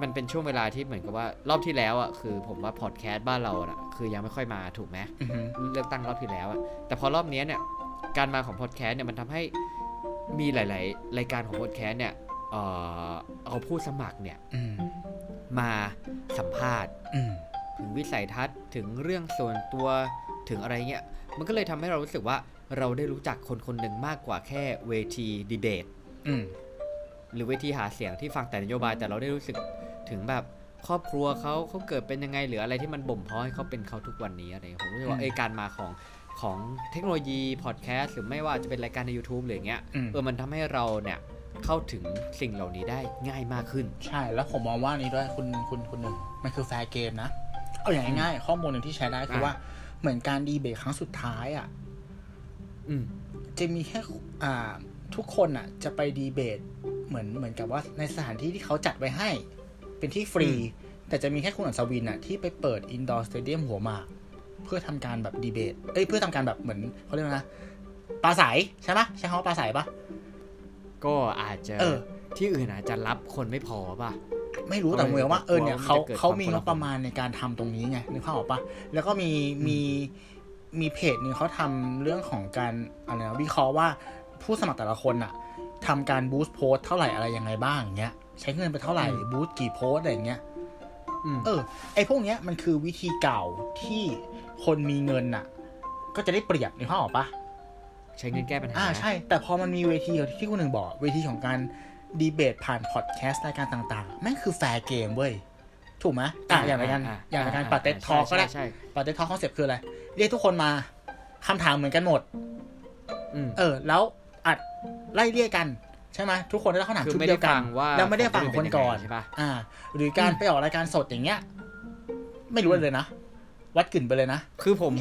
มันเป็นช่วงเวลาที่เหมือนกับว่ารอบที่แล้วอะคือ ผมว่าพอดแคสต์บ้านเราอะคือยังไม่ค่อยมาถูกไหมอือหือเลือกตั้งรอบที่แล้วอะแต่พอรอบเนี้ยเนี่ย การมาของพอดแคสต์เนี่ยมันทำให้ มีหลาย ๆ รายการของพอดแคสต์เนี่ยเอ่อเอาผู้สมัครเนี่ยอืมมาสัมภาษณ์อืมถึงวิสัยทัศน์ถึงเรื่องส่วนตัวถึงอะไรเงี้ย มันก็เลยทำให้เรารู้สึกว่าเราได้รู้จักคนคนหนึ่งมากกว่าแค่เวทีดีเบตอืมหรือเวทีหาเสียงที่ฟังแต่นโยบาย แต่เราได้รู้สึกถึงแบบครอบครัวเขาเขาเกิดเป็นยังไงหรืออะไรที่มันบ่มเพาะให้เขาเป็นเขาทุกวันนี้อะไรอย่างเงี้ยผมรู้สึกว่าอืมเอยการมาของ ของเทคโนโลยีพอดแคสต์หรือไม่ว่าจะเป็นรายการใน YouTube หรืออย่างเงี้ยอืมเออมันทำให้เราเนี่ยเข้าถึงสิ่งเหล่านี้ได้ง่ายมากขึ้น ใช่แล้วผมมองว่านี้ด้วยคุณคุณคุณหนึ่งมันคือแฟร์เกมนะ เอาอย่างง่ายๆข้อมูลหนึ่งที่ใช้ได้คืออะว่าเหมือนการดีเบตครั้งสุดท้ายอะอืมจะมีแค่อ่าทุกคนอะ จะไปดีเบตเหมือนเหมือนกับว่าในสถานที่ที่เขาจัดไว้ให้ เป็นที่ฟรี แต่จะมีแค่คุณอัศวินอะที่ไปเปิดอินดอร์สเตเดียมหัวหมาก เพื่อทำการแบบดีเบต เอ้ยเพื่อทำการแบบเหมือนเขาเรียกว่านะปราศรัยใช่ปะใช่คำว่าปราศรัยปะก็อาจจะเออที่อื่นอาจจะรับคนไม่พอป่ะไม่รู้แต่เหมือนว่าเออเนี่ยกลัวเขาว่ามันจะเกิดเขามีความงบประมาณในการทำตรงนี้ไงนึกภาพออกปะแล้วก็มีมีมีเพจหนึ่งเขาทำเรื่องของการอะไรนะวิเคราะห์ว่าผู้สมัครแต่ละคนอะทำการ boost post เท่าไหร่อะไรยังไงบ้างอย่างเงี้ย ใช้เงินไปเท่าไหร่ boost กี่โพสอะไรอย่างเงี้ยอืมเออไอพวกเนี้ยมันคือวิธีเก่าที่ คนมีเงินอะก็จะได้เปรียบนึกภาพออกปะใช้เงินแก้ปัญหาอ่าใช่ แต่พอมันมีเวทีที่คุณหนึ่งบอก เวทีของการดีเบตผ่านพอดแคสต์รายการต่างๆแม่งคือ fair game เว้ยถูกไหมอะอย่างรายการอย่างรายการป๋าเต็ดทอล์กก็ได้ใช่ปาเต็ดทอคอนเซ็ปต์คืออะไร เรียกทุกคนมาคำถามเหมือนกันหมดอืมเออ แล้วอัดไล่เรียกกัน ใช่ไหมทุกคนได้คำถามคือชุดไม่เดีได้ยวกัฟันงว่าแล้วไม่ได้ฟังคนก่อนใช่ปะอ่า หรือการไปออกรายการสดอย่างเงี้ย ไม่รู้เลยนะ วัดกลิ่นไปเลยนะ คือผม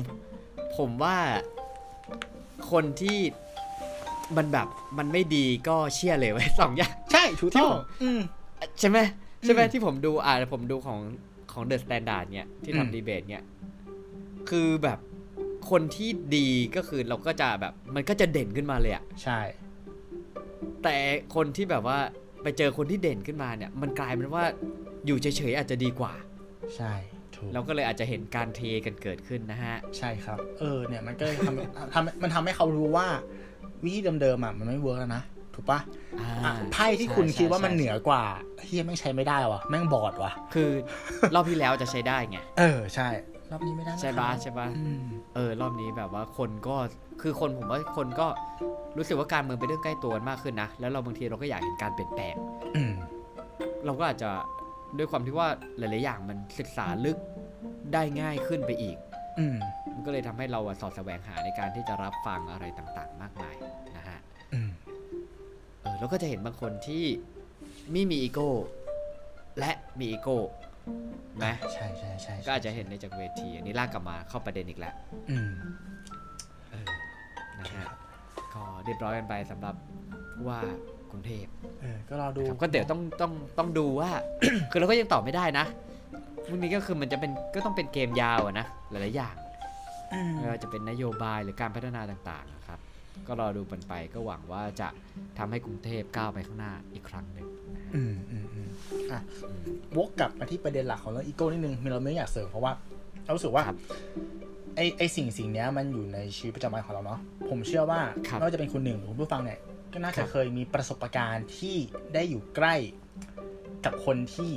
ผมว่าคนที่มันแบบมันไม่ดีก็เชื่อเลยไว้ยสองอย่างใช่ถูกที่ต้องผมอืมใช่ไหมใช่ไหมอืมที่ผมดูอ่าผมดูของของเดอะสแตนดาร์ดเนี่ยที่อืมทำดีเบตเนี่ย คือแบบคนที่ดีก็คือเราก็จะแบบ มันก็จะเด่นขึ้นมาเลยอะใช่ แต่คนที่แบบว่าไปเจอคนที่เด่นขึ้นมาเนี่ย มันกลายเป็นว่าอยู่เฉยๆอาจจะดีกว่า ใช่ถูก เราก็เลยอาจจะเห็นการเทกันเกิดขึ้นนะฮะ ใช่ครับ เออเนี่ยมันก็เลยทำให้ทำมันทำให้เขารู้ว่า วิธีเดิมๆอะมันไม่ work แล้วนะถูกปะอ่าอะไพ่ที่คุณใช่คิดว่ามันใช่เหนือกว่าเฮียไม่งใช้ไม่ได้วะแม่งบอดวะคือรอบที่แล้วจะใช้ได้ไงเออใช่ รอบนี้ไม่ได้ใช่นะปะครับใช่ปะอืมเออ รอบนี้แบบว่าคนก็คือคนผมว่าคนก็รู้สึกว่าการเมืองเป็นเรื่องใกล้ตัวมากขึ้นนะแล้วเราบางทีเราก็อยากเห็นการเปลี่ยนแปลงอืมเราก็อาจจะ ด้วยความที่ว่าหลาย ๆ อย่างมันศึกษาลึกได้ง่ายขึ้นไปอีก อืมมันก็เลยทำให้เราอะสอดแสวงหาในการที่จะรับฟังอะไรต่าง ๆ มากมายนะฮะอืมเออแล้วก็จะเห็นบางคนที่ไม่มีอีโก้ และมีอีโก้นะใช่ใช่ใช่ใช่ก็อาจจะเห็นในจากเวที อันนี้ลากกลับมาเข้าประเด็นอีกแล้วอืมเออนะฮะก็เรียบร้อยกันไปสำหรับผู้ว่า กรุงเทพเออก็รอดูครับก็เดี๋ยวต้องต้องต้องดูว่า คือเราก็ยังตอบไม่ได้นะพวกนี้ก็คือมันจะเป็นก็ต้องเป็นเกมยาวอะนะหลายๆอย่างอืมไม่ว่าจะเป็นนโยบายหรือการพัฒนาต่างๆนะครับ ก็รอดูกันไปก็หวังว่าจะทำให้กรุงเทพก้าวไปข้างหน้าอีกครั้งหนึ่งนะฮะอืมอืมอืมอะ อืม วกกลับมาที่ประเด็นหลักของเรื่องอีโก้นิดนึงมีเราไม่อยากเสริมเพราะว่าเรารู้สึกว่าครับไอไอสิ่งสิ่งเนี้ยมันอยู่ในชีวิตประจำวันของเราเนาะผมเชื่อว่าครับ ไม่ว่าจะเป็นคุณหนึ่งหรือคุณผู้ฟังเนี่ย ก็น่าครัจะบเคยมีประสบการณ์ที่ได้อยู่ใกล้กับคนที่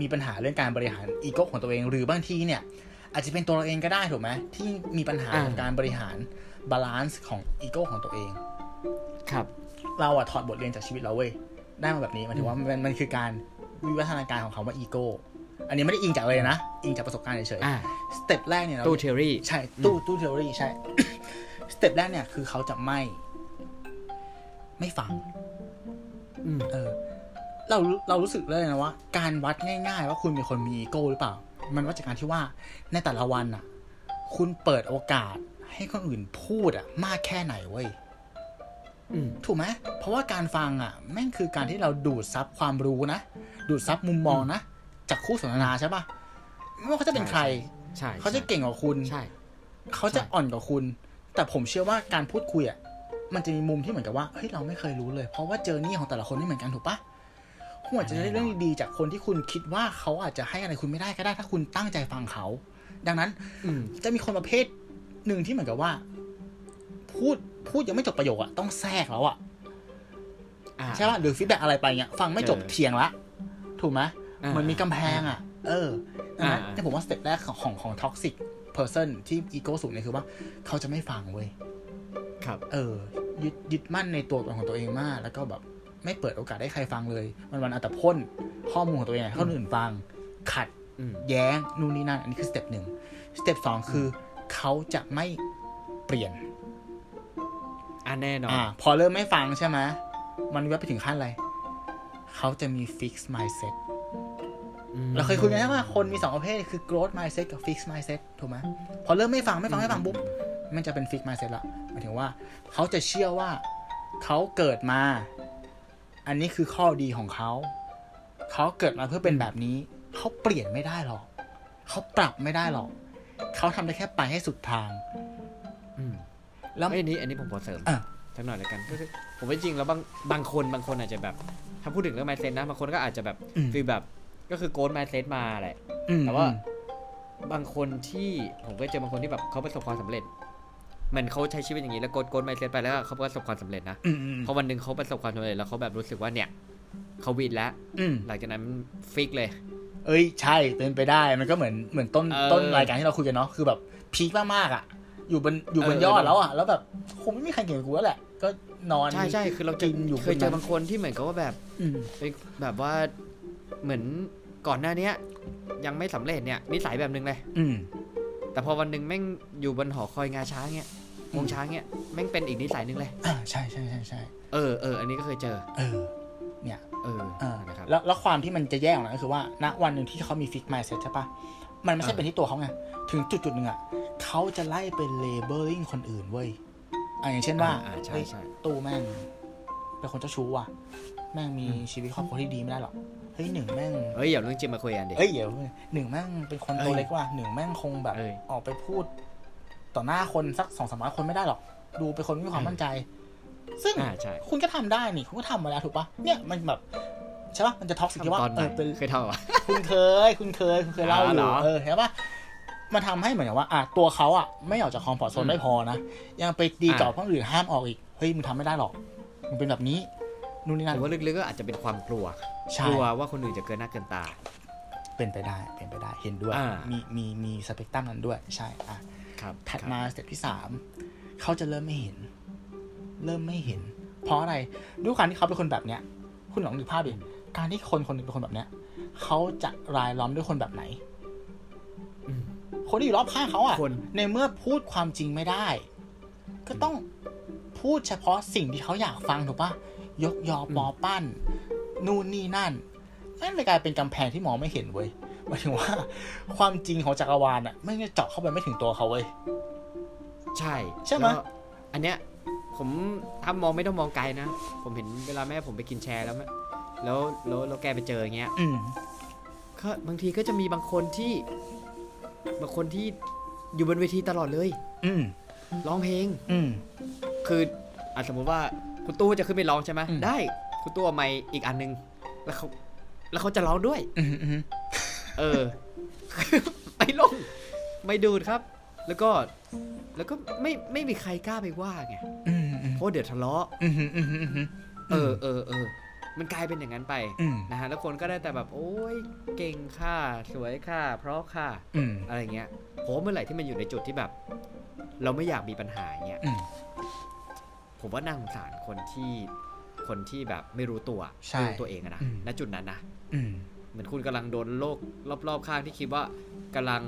มีปัญหาเรื่องการบริหารอีโก้ของตัวเอง หรือบางทีเนี่ย อาจจะเป็นตัวเราเองก็ได้ถูกไหมที่มีปัญหากับการบริหาร balance ของอีโก้ของตัวเอง ครับ เราอะถอดบทเรียนจากชีวิตเราเว้ยได้มาแบบนี้หมายถึงว่ามันมันคือการวิวัฒนาการของคำว่าอีโก้อันนี้ไม่ได้อิงจากเลยนะ อิงจากประสบการณ์เฉยอ่าๆ step แรกเนี่ยเราตู่ theory ใช่ตู่ตู่ theory ใช่ step แรกเนี่ยคือเขาจะไม่ ไม่ฟัง อืม เออ เราเรารู้สึกเลยนะว่า การวัดง่าย ๆ ว่าคุณเป็นคนมีอีโก้หรือเปล่า มันวัดจากการที่ว่าในแต่ละวันอะ คุณเปิดโอกาสให้คนอื่นพูดอะ มากแค่ไหนเว้ยอืมถูกไหมเพราะว่าการฟังอะแม่งคือการที่เราดูดซับความรู้นะ ดูดซับมุมมองนะ จากคู่สนทนาใช่ปะไม่ว่าเขาจะเป็นใครใช่เขาจะเก่งกว่าคุณใช่เขาจะใช่อ่อนกว่าคุณ แต่ผมเชื่อว่าการพูดคุยอะ มันจะมีมุมที่เหมือนกับว่าเฮ้ยเราไม่เคยรู้เลย เพราะว่าเจอนี่ของแต่ละคนไม่เหมือนกันถูกปะคุณอาจจะได้เรื่องดีๆจากคนที่คุณคิดว่าเขาอาจจะให้อะไรคุณไม่ได้ก็ได้ ถ้าคุณตั้งใจฟังเขา ดังนั้น อืมจะมีคนประเภทหนึ่งที่เหมือนกับว่า พูดพูดยังไม่จบประโยคอะต้องแทรกแล้วอะอ่าใช่ป่ะหรือ feedback อะไรไปเงี้ยฟังไม่จบเออเถียงละ ถูกไหมอ่าเหมือนมีกำแพงอะเออดังนั้นอ่าเนี่ยผมว่า step แรกของของของ toxic person ที่อีโก้สูงเนี่ยคือว่า เขาจะไม่ฟังเว้ย ครับเออยึดยึดมั่นในตัวตนของตัวเองมาก แล้วก็แบบไม่เปิดโอกาสให้ใครฟังเลยมันวันๆเอาแต่พ่นข้อมูลของตัวเองให้คนอื่นฟัง ขัดอืมแย้งนู่นนี่นั่นอันนี้คือ step หนึ่ง step สองคือเขาจะไม่เปลี่ยนอะแน่นอนอ่าพอเริ่มไม่ฟังใช่ไหมมันวัดไปถึงขั้นอะไรเขาจะมี fix mindset มเราเคยคุยกันใช่ไหมคนมีสองประเภทคือ growth mindset กับ fix mindset ถูกไหมพอเริ่มไม่ฟังไม่ฟังไม่ฟังปุ๊บ มันจะเป็น fix mindset ละหมายถึงว่าเขาจะเชื่อว่าเขาเกิดมา อันนี้คือข้อดีของเขา เขาเกิดมาเพื่อเป็นแบบนี้ เขาเปลี่ยนไม่ได้หรอก เขาปรับไม่ได้หรอก เขาทำได้แค่ไปให้สุดทาง อืม แล้วเอ้ยอันนี้ อันนี้ผมขอเสริมอะสักหน่อยแล้วกันก็คือผมว่าจริงๆแล้วบางบางคนบางคนอาจจะแบบ ถ้าพูดถึงเรื่อง mindset นะบางคนก็อาจจะแบบอืม feel แบบก็คือโก d mindset มาแหละอืมแต่ว่าบางคนที่ผมก็เจอบางคนที่แบบเขาประสบความสำเร็จ เหมือนเขาใช้ชีวิตอย่างนี้แล้ว growth growth mindset ไปแล้วเขาประสบความสำเร็จนะอืมอืมพอวันหนึ่งเขาประสบความสำเร็จแล้วเขาแบบรู้สึกว่าเนี่ยเขา win แล้วอืมหลังจากนั้น fix เลย เอ้ยใช่เป็นไปได้มันก็เหมือนเหมือนต้นเออต้นรายการที่เราคุยกันเนาะคือแบบ peak มากๆอะ อยู่บนอยู่บนเออยอดเออแล้วอะแล้วแบบคงไม่มีใครเก่งกว่ากูแล้วแหละ ก็นอนใช่ใช่คือเรากินอยู่เคยเจอบางนคนที่เหมือนกับว่าแบบอืมเป็นแบบว่าเหมือนก่อนหน้าเนี้ย ยังไม่สำเร็จเนี่ยนิสัยแบบนึงเลยอืม แต่พอวันหนึ่งแม่งอยู่บนหอคอยงาช้างเนี่ยวงช้างเนี่ยแม่งเป็นอีกนิสัยหนึงเลย อ่าใช่ใช่ใช่ใช่เออเอออันนี้ก็เคยเจอ เออ เนี่ยเอออ่านะครับ แล้วแล้วความที่มันจะแย่ของนั้นก็คือว่า ณวันหนึ่งที่เขามีฟิก mindset ใช่ปะมันไม่ใช่เออเป็นที่ตัวเขาไง ถึงจุดจุดๆหนึ่งอะเขาจะไล่เป็นเลเบลลิ่งคนอื่นเว้ยอ่าอย่างเช่นว่าอ่าใช่เฮ้ยใช่ ตู้แม่งเป็นคนเจ้าชู้ว่ะ แม่งมีชีวิตครอบครัวที่ดีไม่ได้หรอก เฮ้ยหนึ่งแม่งเฮ้ยอย่าเรื่องจริงมาคุยกันดิ เอ้ยเดี๋ยวหนึ่งแม่งเป็นคนตัวเอ้ยเล็กว่ะหนึ่งแม่งคงแบบ เอ้ย ออกไปพูด ต่อหน้าคนสักสองสามร้อยคนไม่ได้หรอก ดูเป็นคนไม่มีความมั่นใจ ซึ่ง อ่าใช่คุณก็ทำได้นี่ คุณก็ทำมาแล้วถูกปะเนี่ยมันแบบใช่ปะมันจะ toxic ว่าทำตอนไหนเออเป็น เคยทำเหรอคุณเคย คุณเคย คุณเคยเล่าออ๋อเหรยู่อเออเห็นปะมันทำให้เหมือนกับว่าอะตัวเขาอะไม่ออกจาก comfort zone อืมไม่พอนะ ยังไปดีอะกรอบคนอื่นห้ามออกอีก เฮ้ยมึงทำไม่ได้หรอกมึงเป็นแบบนี้ นู่นนี่นั่นผมว่าลึกๆก็อาจจะเป็นความกลัว ใช่ กลัวว่าคนอื่นจะเกินหน้าเกินตา เป็นไปได้ เป็นไปได้ เห็นด้วย อ่ามี มี มีสเปกตรัมนั้นด้วย ใช่ อะ ครับถัดครับมา step ที่สามเขาจะเริ่มไม่เห็น เริ่มไม่เห็น เพราะอะไรด้วยการที่เขาเป็นคนแบบเนี้ย คุณลองนึกภาพดิการที่คนคนหนึ่งเป็นคนแบบเนี้ยเขาจะรายล้อมด้วยคนแบบไหน อืมคนที่อยู่รอบข้างเขาอะคน ในเมื่อพูดความจริงไม่ได้ ก็ต้องพูดเฉพาะสิ่งที่เขาอยากฟังถูกปะ ยกยอปอปั้น นู่นนี่นั่นนั่นเลยกลายเป็นกำแพงที่มองไม่เห็นเว้ยหมายถึงว่า ความจริงของจักรวาลอะไม่ได้เจาะเข้าไปไม่ถึงตัวเขาเว้ยใช่ ใช่ไหมแล้วอันเนี้ยผมถ้ามองไม่ต้องมองไกลนะ ผมเห็นเวลาแม่ผมไปกินแชร์แล้วแม่แล้วแล้วแล้วแกไปเจออย่างเงี้ยอืมก็บางทีก็จะมีบางคนที่ บางคนที่อยู่บนเวทีตลอดเลย อืมร้องเพลง อืมคืออะสมมติว่า คุณตู้จะขึ้นไปร้องใช่ไหมอืมได้ คุณตู้เอาไมค์อีกอันนึง แล้วเขาแล้วเขาจะร้องด้วยอืมอืมเออไม่ลง ไม่ดูดครับ แล้วก็แล้วก็ไม่ไม่มีใครกล้าไปว่าไงอืมอืมเพราะเดี๋ยวทะเลาะอืมอืมอืมอืมเออเออเออมันกลายเป็นอย่างนั้นไปอืมนะฮะแล้วคนก็ได้แต่แบบ โอ้ยเก่งค่ะ สวยค่ะ เพราะค่ะอืมอะไรเงี้ยผมว่าเมื่อไหร่ที่มันอยู่ในจุดที่แบบ เราไม่อยากมีปัญหาเงี้ยอืม ผมว่าน่าสงสารคนที่คนที่แบบไม่รู้ตัวใช่ไม่รู้ตัวเองอะนะอืมณจุดนั้นนะอืมเหมือนคุณกำลังโดนโลกรอบๆข้างที่คิดว่ากำลัง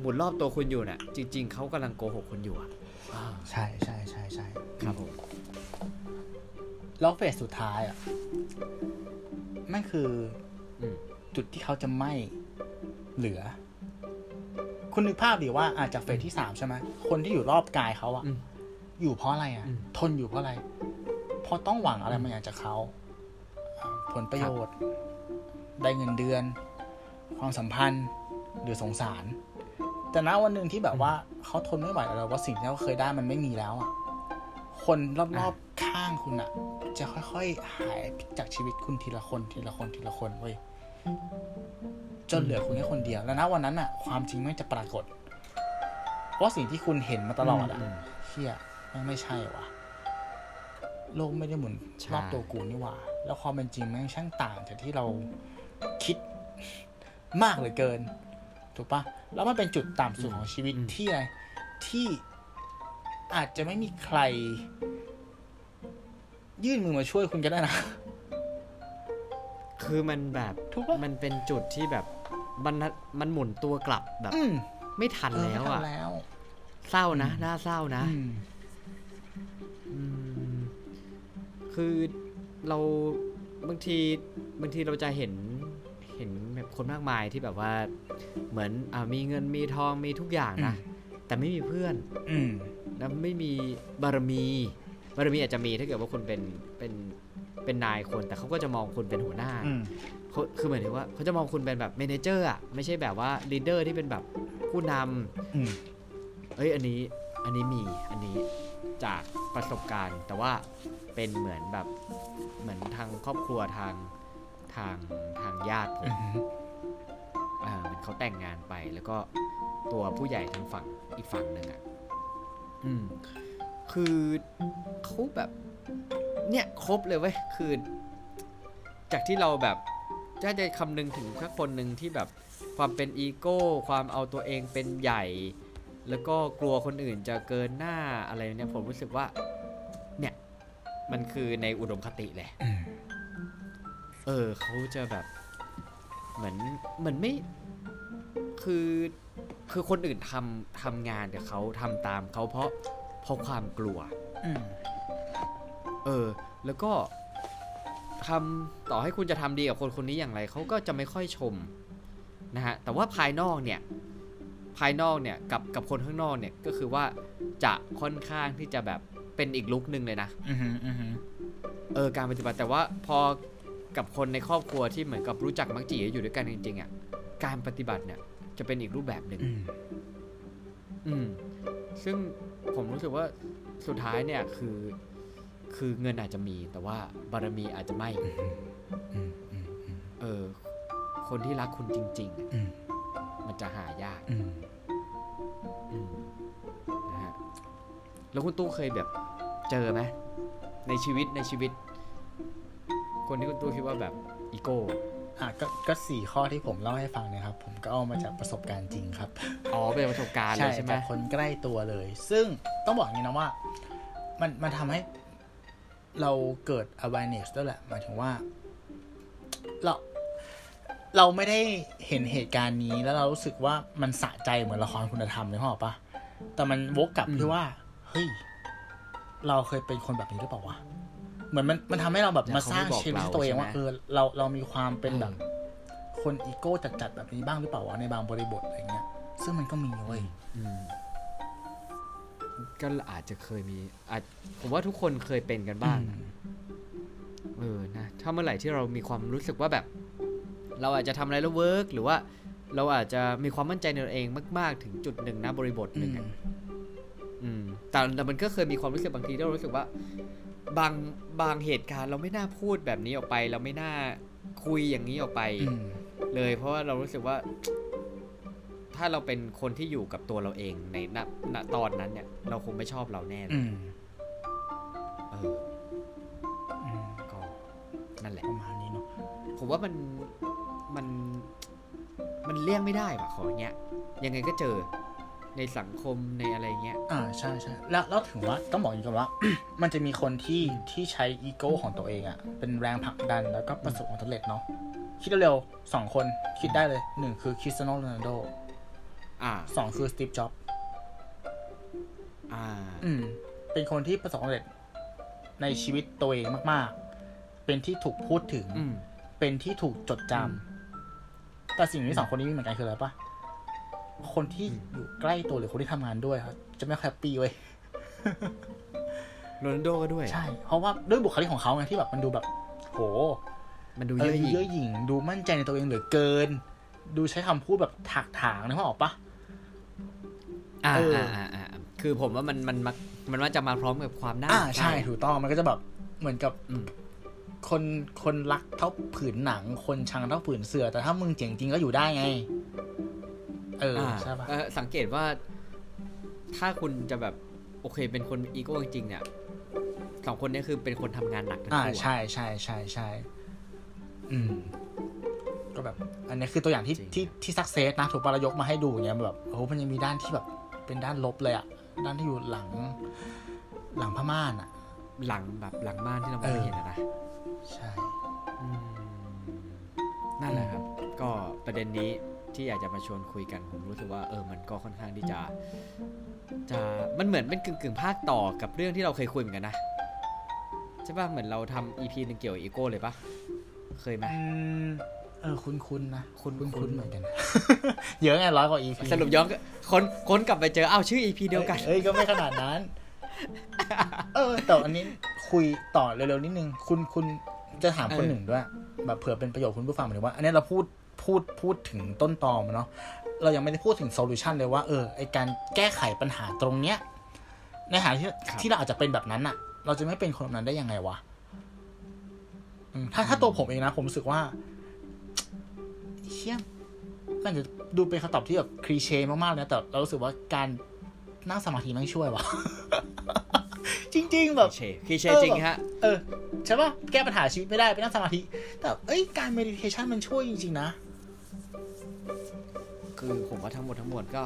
หมุนรอบตัวคุณอยู่น่ะ จริง ๆเขากำลังโกหกคุณอยู่อะอ่าใช่ใช่ใช่ใช่ครับผมแล้วเฟสสุดท้ายอะนั่นคืออืมจุดที่เขาจะไม่เหลือ คุณนึกภาพดิว่าอาจจากเฟสที่สามใช่ไหมคนที่อยู่รอบกายเขาอะ อืมอยู่เพราะอะไรอะอืมทนอยู่เพราะอะไร เพราะต้องหวังอะไรบางอย่างจากเขาอ่าผลประโยชน์ ได้เงินเดือน ความสัมพันธ์หรือสงสาร แต่ณวันหนึ่งที่แบบว่าเขาทนไม่ไหวแล้วว่าสิ่งที่เขาเคยได้มันไม่มีแล้วอะคนรอบๆข้างคุณอะจะค่อยๆหายจากชีวิตคุณทีละคนทีละคนทีละคนเว้ยจนเหลือคุณแค่คนเดียว แล้วนะวันนั้นอะความจริงไม่งจะปรากฏว่าสิ่งที่คุณเห็นมาตลอดอะมเชี่ยแม่งไม่ใช่ว่ะโลกไม่ได้หมุนใช่รอบตัวกูนี่หว่า แล้วความเป็นจริงแม่งช่างต่างจากที่เราคิดมากเหลือเกิน ถูกปะแล้วมันเป็นจุดต่ำสุดของชีวิตที่อะไรที่อาจจะไม่มีใคร ยื่นมือมาช่วยคุณก็ได้นะ คือมันแบบถูกปะมันเป็นจุดที่แบบมันมันหมุนตัวกลับแบบอืมไม่ทันเออแล้วไม่ทัอะนแล้วเศร้านะ น่าเศร้านะอืมอืม คือเราบางทีบางทีเราจะเห็นเห็นแบบคนมากมายที่แบบว่าเหมือนอ่ามีเงินมีทองมีทุกอย่างนะ แต่ไม่มีเพื่อนอืมแล้วไม่มีบารมี บารมีอาจจะมีถ้าเกิดว่าคุณเป็นเป็นเป็นนายคน แต่เขาก็จะมองคุณเป็นหัวหน้าอืมเขาคือหมายถึงว่าเขาจะมองคุณเป็นแบบ manager อะไม่ใช่แบบว่า leader ที่เป็นแบบผู้นำอืมเอ้ยอันนี้อันนี้มีอันนี้จาก ประสบการณ์ แต่ว่าเป็นเหมือนแบบเหมือนทางครอบครัวทางทางทางญาติผมอืมอ่าเหมือนเขาแต่งงานไปแล้วก็ตัวผู้ใหญ่ทางฝั่งอีกฝั่งหนึ่งอะอืม คือเขาแบบ เนี่ยครบเลยเว้ยคือ จากที่เราแบบถ้าจะคำนึงถึงแค่คนหนึ่งที่แบบความเป็นอีโก้ ความเอาตัวเองเป็นใหญ่ แล้วก็กลัวคนอื่นจะเกินหน้าอะไรเนี่ยผมรู้สึกว่า เนี่ย มันคือในอุดมคติแหละอืมเออเขาจะแบบ เหมือนเหมือนไม่คือคือคนอื่นทำทำงานกับเขาทำตามเขาเพราะเพราะความกลัวอืมเออ แล้วก็ทำต่อให้คุณจะทำดีกับคนคนนี้อย่างไรเขาก็จะไม่ค่อยชมนะฮะแต่ว่าภายนอกเนี่ย ภายนอกเนี่ยกับกับคนข้างนอกเนี่ยก็คือว่าจะค่อนข้างที่จะแบบเป็นอีกลุกหนึ่งเลยนะอืมอืมเออการปฏิบัติแต่ว่าพอกับคนในครอบครัวที่เหมือนกับรู้จักมักจีอยู่ด้วยกันจริงๆอะการปฏิบัติเนี่ยจะเป็นอีกรูปแบบหนึ่งอืมอืมซึ่งผมรู้สึกว่าสุดท้ายเนี่ยคือ คือเงินอาจจะมี แต่ว่าบารมีอาจจะไม่อืมอืมอืมเออ คนที่รักคุณจริงๆอะอืมมัน จะหายากอืมอืมนะฮะแล้วคุณตู้เคยแบบเจอไหมในชีวิตในชีวิต คนที่คุณตู้คิดว่าแบบอีโก้อะก็ก็สี่ข้อที่ผมเล่าให้ฟังเนะครับ ผมก็เอามาจากประสบการณ์จริงครับ อ๋อเป็นประสบการณ์เลยใช่ไหมจากคนใกล้ตัวเลย ซึ่งต้องบอกอย่างนี้นะว่า มันมันทำให้เราเกิด awareness ด้วยแหละหมายถึงว่า เรา เราไม่ได้เห็นเหตุการณ์นี้แล้วเรารู้สึกว่ามันสะใจเหมือนละครคุณธรรมเลยพ่อปะแต่มันวกกลับอืมที่ว่า เฮ้ย เราเคยเป็นคนแบบนี้หรือเปล่าวะเหมือนมันมันทำให้เราแบบมาสร้างชีวิตตัวเองว่าเออเราเรามีความเป็นแบบ คนอีโก้จัดๆแบบนี้บ้างหรือเปล่าวะในบางบริบทอะไรเงี้ย ซึ่งมันก็มีเว้ยอืมก็อาจจะเคยมีอาจผมว่าทุกคนเคยเป็นกันบ้างเออนะถ้าเมื่อไหร่ที่เรามีความรู้สึกว่าแบบ เราอาจจะทำอะไรแล้ว work หรือว่าเราอาจจะมีความมั่นใจในตัวเองมาก ๆ ถึงจุดหนึ่งนะบริบทหนึ่งอะอืมแต่แต่มันก็เคยมีความรู้สึกบางทีที่เรารู้สึกว่า บางบางเหตุการณ์เราไม่น่าพูดแบบนี้ออกไป เราไม่น่าคุยอย่างนี้ออกไปอืมเลย เพราะว่าเรารู้สึกว่า ถ้าเราเป็นคนที่อยู่กับตัวเราเองในณณตอนนั้นเนี่ย เราคงไม่ชอบเราแน่เลอืยมเอออืมก็นั่นแหละประมาณนี้เนาะผมว่ามัน มันมันเลี่ยงไม่ได้ว่ะของอย่างเงี้ย ยังไงก็เจอในสังคมในอะไรเงี้ย อ่าใช่ใช่แล้วแล้วถึงว่าต้องบอกอย่างนี้ก่อนว่า มันจะมีคนที่ที่ใช้อีโก้ของตัวเองอะเป็นแรงผลักดันแล้วก็ประสบความสำเร็จเนาะคิดเร็วๆสองคนคิดได้เลยหนึ่งคือคริสเตียโนโรนัลโดอ่าสองคือสตีฟจ็อบส์อ่า อืม เป็นคนที่ประสบความสำเร็จในชีวิตตัวเองมาก ๆ เป็นที่ถูกพูดถึงอืมเป็นที่ถูกจดจำ แต่สิ่งที่สองคนนี้มีเหมือนกันคืออะไรปะคนที่อยู่ใกล้ตัวหรือคนที่ทำงานด้วยครับจะไม่ค่อย happy เว้ยโรนัลโดก็ด้วย ใช่ เพราะว่าด้วยบุคลิกของเขาไงที่แบบมันดูแบบ โห มันดูเยออะดูหยิ่งเยอะหยิ่ง ดูมั่นใจในตัวเองเหลือเกิน ดูใช้คำพูดแบบถากถางนึกภาพออกปะอ่าเอออ่าอ่าอ่าคือผมว่ามันมันมันมักว่าจะมาพร้อมกับความน่าหมั่นไส้อ่าใช่ถูกต้องมันก็จะแบบเหมือนกับอืม คนคนรักเท่าผืนหนัง คนชังเท่าผืนเสือ แต่ถ้ามึงเจ๋งจริงก็อยู่ได้ไง เอออ่าใช่ปะเออสังเกตว่า ถ้าคุณจะแบบโอเค เป็นคนอีโก้จริงๆเนี่ยสองคนเนี้คือเป็นคนทำงานหนักทั้งอ่าคู่อะใช่ใช่ใช่ใช่อืม ก็แบบ อันนี้คือตัวอย่างที่จริงที่ที่สักเซสนะถูกปะเรายกมาให้ดูอย่างเงี้ยแบบโอ้โหมันยังมีด้านที่แบบ เป็นด้านลบเลยอะด้านที่อยู่หลัง หลังผ้าม่านอะหลังแบบหลังม่านที่เรามองไม่เห็นอะนะ ใช่อืมนั่นแหละครับ ก็ประเด็นนี้ที่อยากจะมาชวนคุยกันผมรู้สึกว่าเออมันก็ค่อนข้างที่จะ จะมันเหมือนเป็นกึ่งกึ่งๆภาคต่อกับเรื่องที่เราเคยคุยเหมือนกันนะใช่ป่ะเหมือนเราทำอีพีหนึ่งเกี่ยวกับอีโก้เลยปะเคยไหมอืมเออคุ้นคุ้นๆนะคุ้นๆคุ้นคุ้นๆเหมือนกัน เยอะไงร้อยกว่า EP สรุปย้อนก็ค้นค้นกลับไปเจออ้าวชื่อ EP เดียวกันเอ้ยก็ไม่ขนาดนั้น เออแต่อันนี้ คุยต่อเร็วๆนิดนึง คุณคุณจะถามคนเออหนึ่งด้วยแบบเผื่อเป็นประโยชน์คุณผู้ฟังหมายถึงว่า อันนี้เราพูดพูดพูดถึงต้นตอมันเนาะเรายังไม่ได้พูดถึง solution เลยว่าเออไอการแก้ไขปัญหาตรงเนี้ย ในฐานะที่ที่เราอาจจะเป็นแบบนั้นอะเราจะไม่เป็นคนแบบนั้นได้ยังไงวะอืมถ้าถ้าตัวผมเองนะ ผมรู้สึกว่าเชี่ยมันจะดูเป็นคำตอบที่แบบคลีเช่มากๆเลยนะแต่เรารู้สึกว่าการนั่งสมาธิมันช่วยวะ จริง ๆ แบบเชคือเชจริงฮะ เออใช่ป่ะแก้ปัญหาชีวิตไม่ได้ไปนั่งสมาธิ แต่เอ้ยการ meditation มันช่วยจริง ๆ นะ คือผมว่าทั้งหมดทั้งมวลก็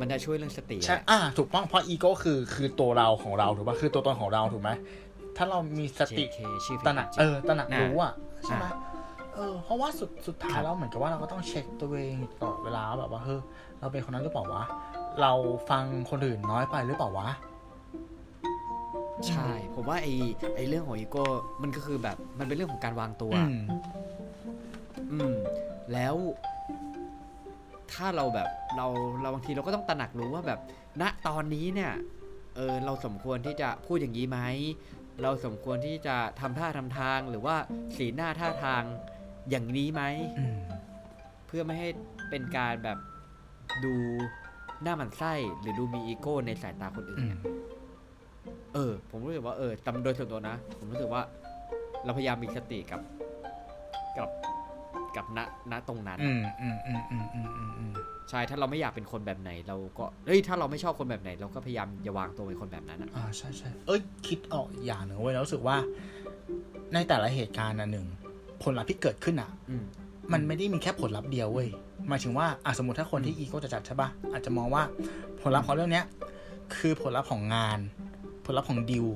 มันจะช่วยเรื่องสติใช่แหละอ่าถูกต้องเพราะอีโก้คือคือตัวเราของเราถูกป่ะคือตัวตนของเราถูกไหมถ้าเรามีสติ JK ชื่อตระหนักเออตระหนักน่ะรู้อะใช่ไหมอะเออเพราะว่าสุดสุดท้าครัยบแล้วเหมือนกับว่าเราก็ต้องเช็คตัวเองอยู่ตลอดเวลาแบบว่าเฮ้ยเราเป็นคนนั้นหรือเปล่าวะเราฟังคนอื่นน้อยไปหรือเปล่าวะ ใช่ ผมว่าไอไอเรื่องของอีโก้มันก็คือแบบมันเป็นเรื่องของการวางตัวอืมอืม แล้ว ถ้าเราแบบเราเราบางทีเราก็ต้องตระหนักรู้ว่าแบบ ณตอนนี้เนี่ย เออเราสมควรที่จะพูดอย่างนี้ไหมเราสมควรที่จะทำท่าทำทาง หรือว่าสีหน้าท่าทางอย่างนี้ไหมอืมเพื่อไม่ให้เป็นการแบบดูหน้าหมันไส้หรือดูมีอีโก้ในสายตาคนอื่อืนม เออ ผมรู้สึกว่าเออตามโดยส่วนตัวนะ ผมรู้สึกว่า เราพยายามมีสติกับ กับกับณณตรงนั้น อืมอืมอืมอืมอืมอืมอืมใช่ ถ้าเราไม่อยากเป็นคนแบบไหน เราก็ เฮ้ย ถ้าเราไม่ชอบคนแบบไหน เราก็พยายามอย่าวางตัวเป็นคนแบบนั้นอะอ่าใช่ใช่เอ้ยคิดออกอีกอย่างหนึ่งเว้ยแล้วรู้สึกว่า ในแต่ละเหตุการณ์น่ะหนึ่งผลลัพธ์ที่เกิดขึ้นอะ อืม มันไม่ได้มีแค่ผลลัพธ์เดียวเว้ยหมายถึงว่าอะสมมติถ้าคนที่อีโก้จะจัดใช่ปะอาจจะมองว่าผลลัพธ์ของเรื่องเนี้ย คือผลลัพธ์ของงานผ ลลัพธ์ของดิว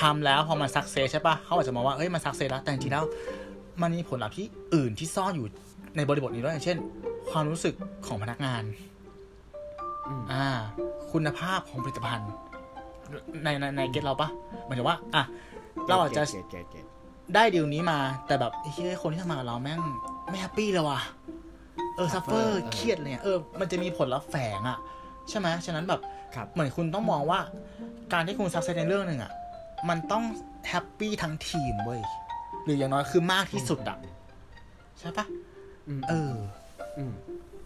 ทำแล้วพอมัน success ใช่ปะเขาอาจจะมองว่าเอ้ยมัน success แล้วแต่จริงๆแล้ว มันมีผลลัพธ์ที่อื่นที่ซ่อนอยู่ในบริบทนี้ด้วยอย่างเช่น ความรู้สึกของพนักงานอืมอ่า คุณภาพของผลิตภัณฑ์ ในในใน get เราปะหมายถึงว่า อะ เราอาจจะ get get get ได้ดีลนี้มา แต่แบบไอ้ที่คนที่ทำงานกับเราแม่งไม่ happy เลยว่ะเออ suffer เครียดเลยอะเออ มันจะมีผลลัพธ์แฝงอะใช่ไหมฉะนั้นแบบครับเหมือนคุณต้องมองว่า การที่คุณ success ในเรื่องหนึ่งอะมันต้องแฮปปี้ทั้งทีมเว้ย หรืออย่างน้อยคือมากที่สุดอะใช่ปะอืมเอออืม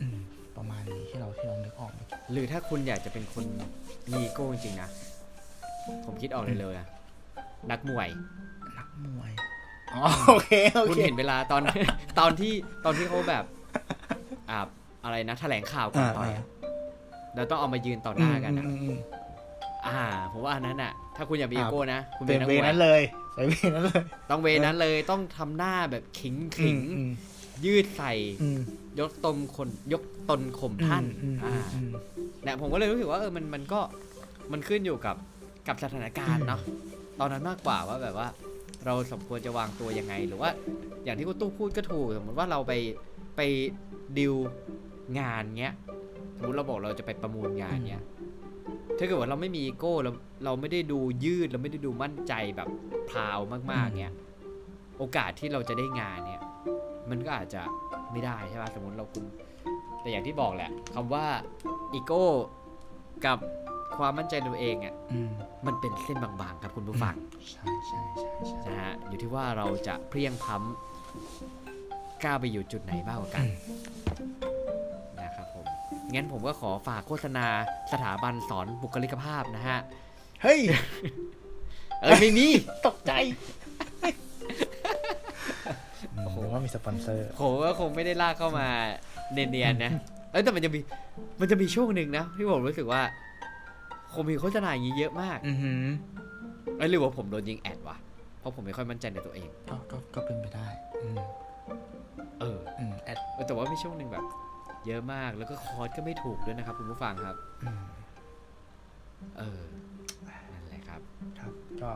อืมประมาณนี้ที่เราที่เรานึกออกเมื่อกี้หรือถ้าคุณอยากจะเป็นคนมีอีโก้จริงๆนะ ผมคิดออกเลยเลยนะนักมวย นักมวยอ๋อโอเคโอคุณเคเห็นเวลาตอนตอนที่ตอนที่เขาแบบอ่าอะไรนะแถลงข่าวก่อนต่อยอะแล้วต้องเอามายืนต่อหน้ากันอะ อืมอืมอ่า ผมว่าอันนั้นอะ ถ้าคุณอยากมีอีโก้นะ คุณเป็เป็นนนักเวมวยนั้นเลยไปเวนั้นเลย ต้องเวนั้นเลยต้องทำหน้าแบบขิงขิงอืมยืดใส่อืมยกตนคนยกตนข่มท่านอืมอือ่ามอืมเนี่ยผมก็เลยรู้สึกว่าเออมันมันก็มันขึ้นอยู่กับกับสถานการณ์เนาะตอนนั้นมากกว่าว่าแบบว่า เราสมควรจะวางตัวยังไง หรือว่าอย่างที่คุณตู้พูดก็ถูกสมมติว่าเราไปไปดิวงานเงี้ยสมมติเราบอกเราจะไปประมูลงานเงี้ย ถ้าเกิดว่าเราไม่มีอีโก้เราเราไม่ได้ดูยืดเราไม่ได้ดูมั่นใจแบบพราวมากๆเงี้ยโอกาสที่เราจะได้งานเนี่ย มันก็อาจจะไม่ได้ใช่ป่ะสมมติเราคุณแต่อย่างที่บอกแหละคำว่าอีโก้กับความมั่นใจในตัวเองอะอืมมันเป็นเส้นบางๆ ครับคุณผู้ฟังใช่ใช่ใช่ใช่นะฮะอยู่ที่ว่าเราจะเพรียงพล้ำกล้าไปอยู่จุดไหนบ้างกว่ากันนะครับผม งั้นผมก็ขอฝากโฆษณาสถาบันสอนบุคลิกภาพนะฮะ เฮ้ย เออไม่มี ตกใจ โอ้โหว่ามีสปอนเซอร์ผมก็คงไม่ได้ลากเข้ามาเนียนๆนะ เอ้ยแต่มันจะมี มันจะมีช่วงหนึ่งนะที่ผมรู้สึกว่าคงมีโฆษณาอย่างนี้เยอะมาก อือหือเอ้ยหรือว่าผมโดนยิงแอดวะ เพราะผมไม่ค่อยมั่นใจในตัวเอง ก็ก็ก็เป็นไปได้ อืมเออ อืมแอดเออแต่ว่ามีช่วงหนึ่งแบบ เยอะมากแล้วก็คอร์สก็ไม่ถูกด้วยนะครับคุณผู้ฟังครับอืมเออ นั่นแหละครับ ครับ ก็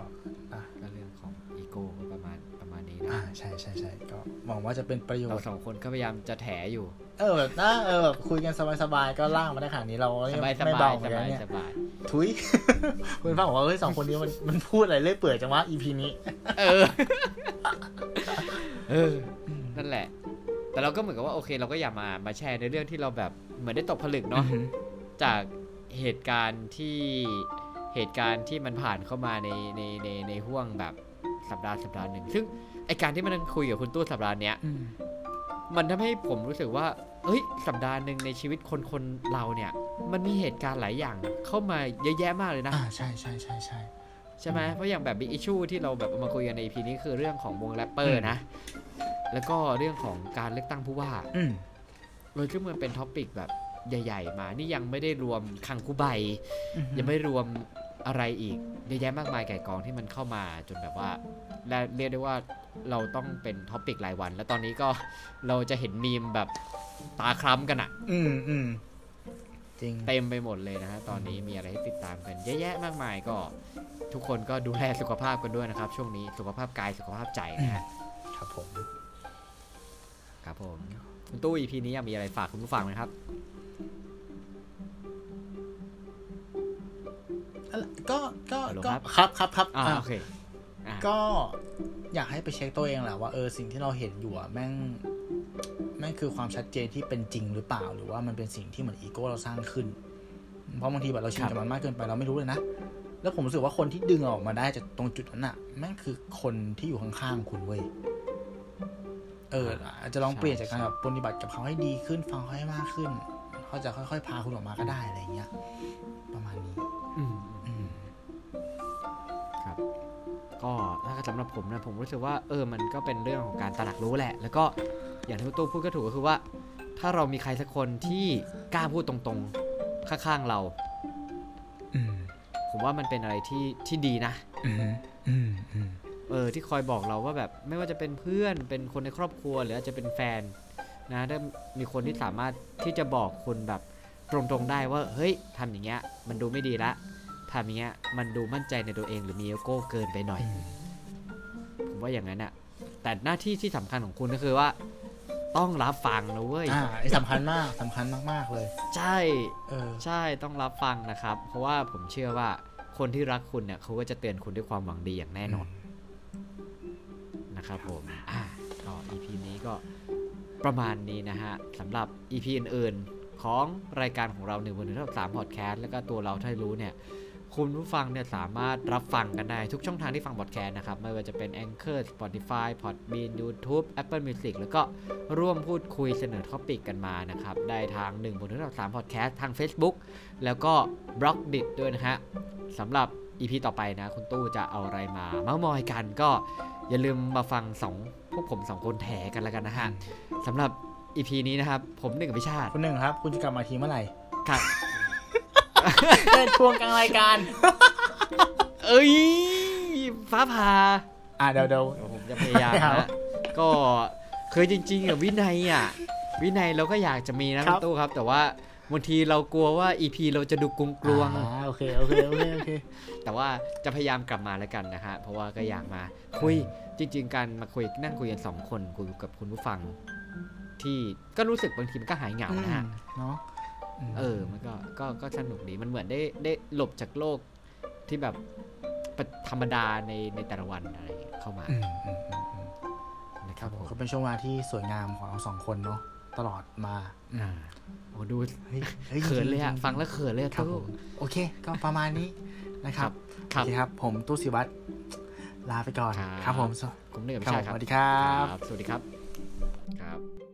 อะก็เรื่องของอีโก้ก็ประมาณประมาณนี้อ่านะใช่ใช่ใช่ก็หวังว่าจะเป็นประโยเราชน์ สองคนก็พยายามจะแถอยู่ เออแบบนะเออแบบคุยกันสบายๆ ก็ล่างมาได้ขนาดนี้เราสบายสไม่บาเบายเหมืสอนกันบายเนี่ย สบาย ทุย คุณฟังบอกว่าเฮ้ยสองคนนี้มันมันพูดอะไรเรื่อยเปื่อยจังวะ EP นี้ เออ เออ นั่นแหละ แต่เราก็เหมือนกับว่าโอเค เราก็อยากมามาแชร์ในเรื่องที่เราแบบเหมือนได้ตกผลึกเนาะจากเหตุการณ์ที่เหตุการณ์ที่มันผ่านเข้ามาในในในในห่วงแบบสัปดาห์สัปดาห์หนึ่งซึ่งไอการที่มันนั่งคุยกับคุณตู้สัปดาห์เนี้ยอืมมันทำให้ผมรู้สึกว่าเฮ้ยสัปดาห์หนึ่งในชีวิตคนคนเราเนี่ย มันมีเหตุการณ์หลายอย่างเข้ามาเยอะแยะมากเลยนะอ่าใช่ใช่ใช่ใช่ใช่ไหมเพราะอย่างแบบ Big Issue ที่เราแบบเอามาคุยกันใน EP นี้คือเรื่องของวงแรปเปอร์นะ แล้วก็เรื่องของการเลือกตั้งผู้ว่าอืมโดยซึ่งมันเป็น topic แบบใหญ่ ๆ มา นี่ยังไม่ได้รวมคังคูใบอืมยังไม่รวมอะไรอีกเยอะแยะมากมายก่ายกองที่มันเข้ามาจนแบบว่าและเรียกได้ว่าเราต้องเป็นท็อปิกรายวัน แล้วตอนนี้ก็เราจะเห็นมีมแบบตาคล้ำกันอะอืมอืมจริงเต็มไปหมดเลยนะฮะตอนนี้มีอะไรให้ติดตามกันเยอะแยะมากมายก็ ทุกคนก็ดูแลสุขภาพกันด้วยนะครับ ช่วงนี้สุขภาพกายสุขภาพใจนะฮะครับผม ครับผมคุณตู้ EP นี้ยังมีอะไรฝากคุณผู้ฟังไหมครับก็ก็ฮัลโหลก็ครับครับครับครับอ่าอ่าโอเคอะก็อยากให้ไปเช็คตัวเองแหละว่าเออสิ่งที่เราเห็นอยู่อะแม่งแม่งคือความชัดเจนที่เป็นจริงหรือเปล่า หรือว่ามันเป็นสิ่งที่เหมือนอีโก้เราสร้างขึ้น เพราะบางทีแบบเราชินกับมันมากเกินไปเราไม่รู้เลยนะ แล้วผมรู้สึกว่าคนที่ดึงเราออกมาได้จากตรงจุดนั้นอะแม่งคือคนที่อยู่ข้างๆคุณเว้ย เอออาจจะลองเปลี่ยนจากการแบบปฏิบัติกับเขาให้ดีขึ้น ฟังเขาให้มากขึ้น เขาจะค่อยๆ พาคุณออกมาก็ได้อะไรอย่างเงี้ย ประมาณนี้อืมอืมครับ ก็ถ้าสำหรับผมนะผมรู้สึกว่าเออมันก็เป็นเรื่องของการตระหนักรู้แหละ แล้วก็อย่างที่คุณตู้พูดก็ถูกก็คือว่า ถ้าเรามีใครสักคนที่กล้าพูดตรงๆ ข้างๆเราอืมผมว่ามันเป็นอะไรที่ที่ดีนะ อืมอืมอืม เออที่คอยบอกเราว่าแบบไม่ว่าจะเป็นเพื่อนเป็นคนในครอบครัว หรืออาจจะเป็นแฟนนะถ้ามีคนที่สามารถที่จะบอกคุณแบบตรงๆได้ว่าเฮ้ยทำอย่างเงี้ยมันดูไม่ดีละทำอย่างเงี้ยมันดูมั่นใจในตัวเอง หรือมีเอโก้เกินไปหน่อย ผมว่าอย่างนั้นอะแต่หน้าที่ที่สำคัญของคุณก็คือว่า ต้องรับฟังนะเว้ยอ่าไอ้สำคัญมากสำคัญมากๆเลย ใช่เออใช่ต้องรับฟังนะครับ เพราะว่าผมเชื่อว่าคนที่รักคุณเนี่ยเขาก็จะเตือนคุณด้วยความหวังดีอย่างแน่นอน นะครับผมอ่าก็ EP นี้ก็ประมาณนี้นะฮะสำหรับ EP อื่นๆของรายการของเราหนึ่งวันหนึ่งเท่าสามพอดแคสต์แล้วก็ตัวเราถ้ารู้เนี่ยคุณผู้ฟังเนี่ยสามารถรับฟังกันได้ทุกช่องทางที่ฟังพอดแคสต์นะครับ ไม่ว่าจะเป็น Anchor Spotify Podbean YouTube Apple Music แล้วก็ร่วมพูดคุยเสนอ topic กันมานะครับ ได้ทาง1บนที่3พอดแคสต์ทาง Facebook แล้วก็ b l o g d i t ด้วยนะฮะสำหรับ EP ต่อไปนะ คุณตู้จะเอาอะไรมาเม้ามอยกันก็ อย่าลืมมาฟังสองพวกผมสองคนแถกันแล้วกันนะฮะสำหรับ EP นี้นะครับ ผมหนึ่งกับพิชาติคุณหนึ่งครับ คุณจะกลับมาทีเมื่อไหร่ครับเดินทวงกลางรายการ เอ้ย ฟ้าผ่าอ่าเดี๋ยวเดี๋ยวเดี๋ยวผมจะพยายามไม่เอานะก็คือจริงๆอะวินัยอะ วินัยเราก็อยากจะมีนะครัพี่บตู้ครับ แต่ว่า บางทีเรากลัวว่า EP เราจะดูกลวงกลวงๆอ่าโอเคโอเคโอเคโอเค แต่ว่าจะพยายามกลับมาแล้วกันนะฮะเพราะว่าก็อยากมาคุยจริง ๆ การมาคุยนั่งคุยกันสองคนคุยกับคุณผู้ฟัง ที่ก็รู้สึกบางทีมันก็หายเหงานะฮะเนาะมเออ มันก็ก็ก็สนุกดีมันเหมือนได้ได้หลบจากโลกที่แบบปะธรรมดาในในแต่ละวันอะไรอย่างเงี้ยเข้ามาอืมอืมอืมอืมนะครับผมก็เป็นช่วงเวลาที่สวยงามของเราสองคนเนาะตลอดมาอืมอ่า โอ้ดูเฮ้ยฮ้ยเขินเลยอะจริๆฟังแล้วเขินเลยอะครับผตู้มโอเค ก็ประมาณนี้นะครับครัโอบเคครับ ผมตู้สิวัตรลาไปก่อน ครับครับผมผมหนึ่งกับครับพี่ชายผมครับ สวัสดีครับ สวัสดีครับ ครับ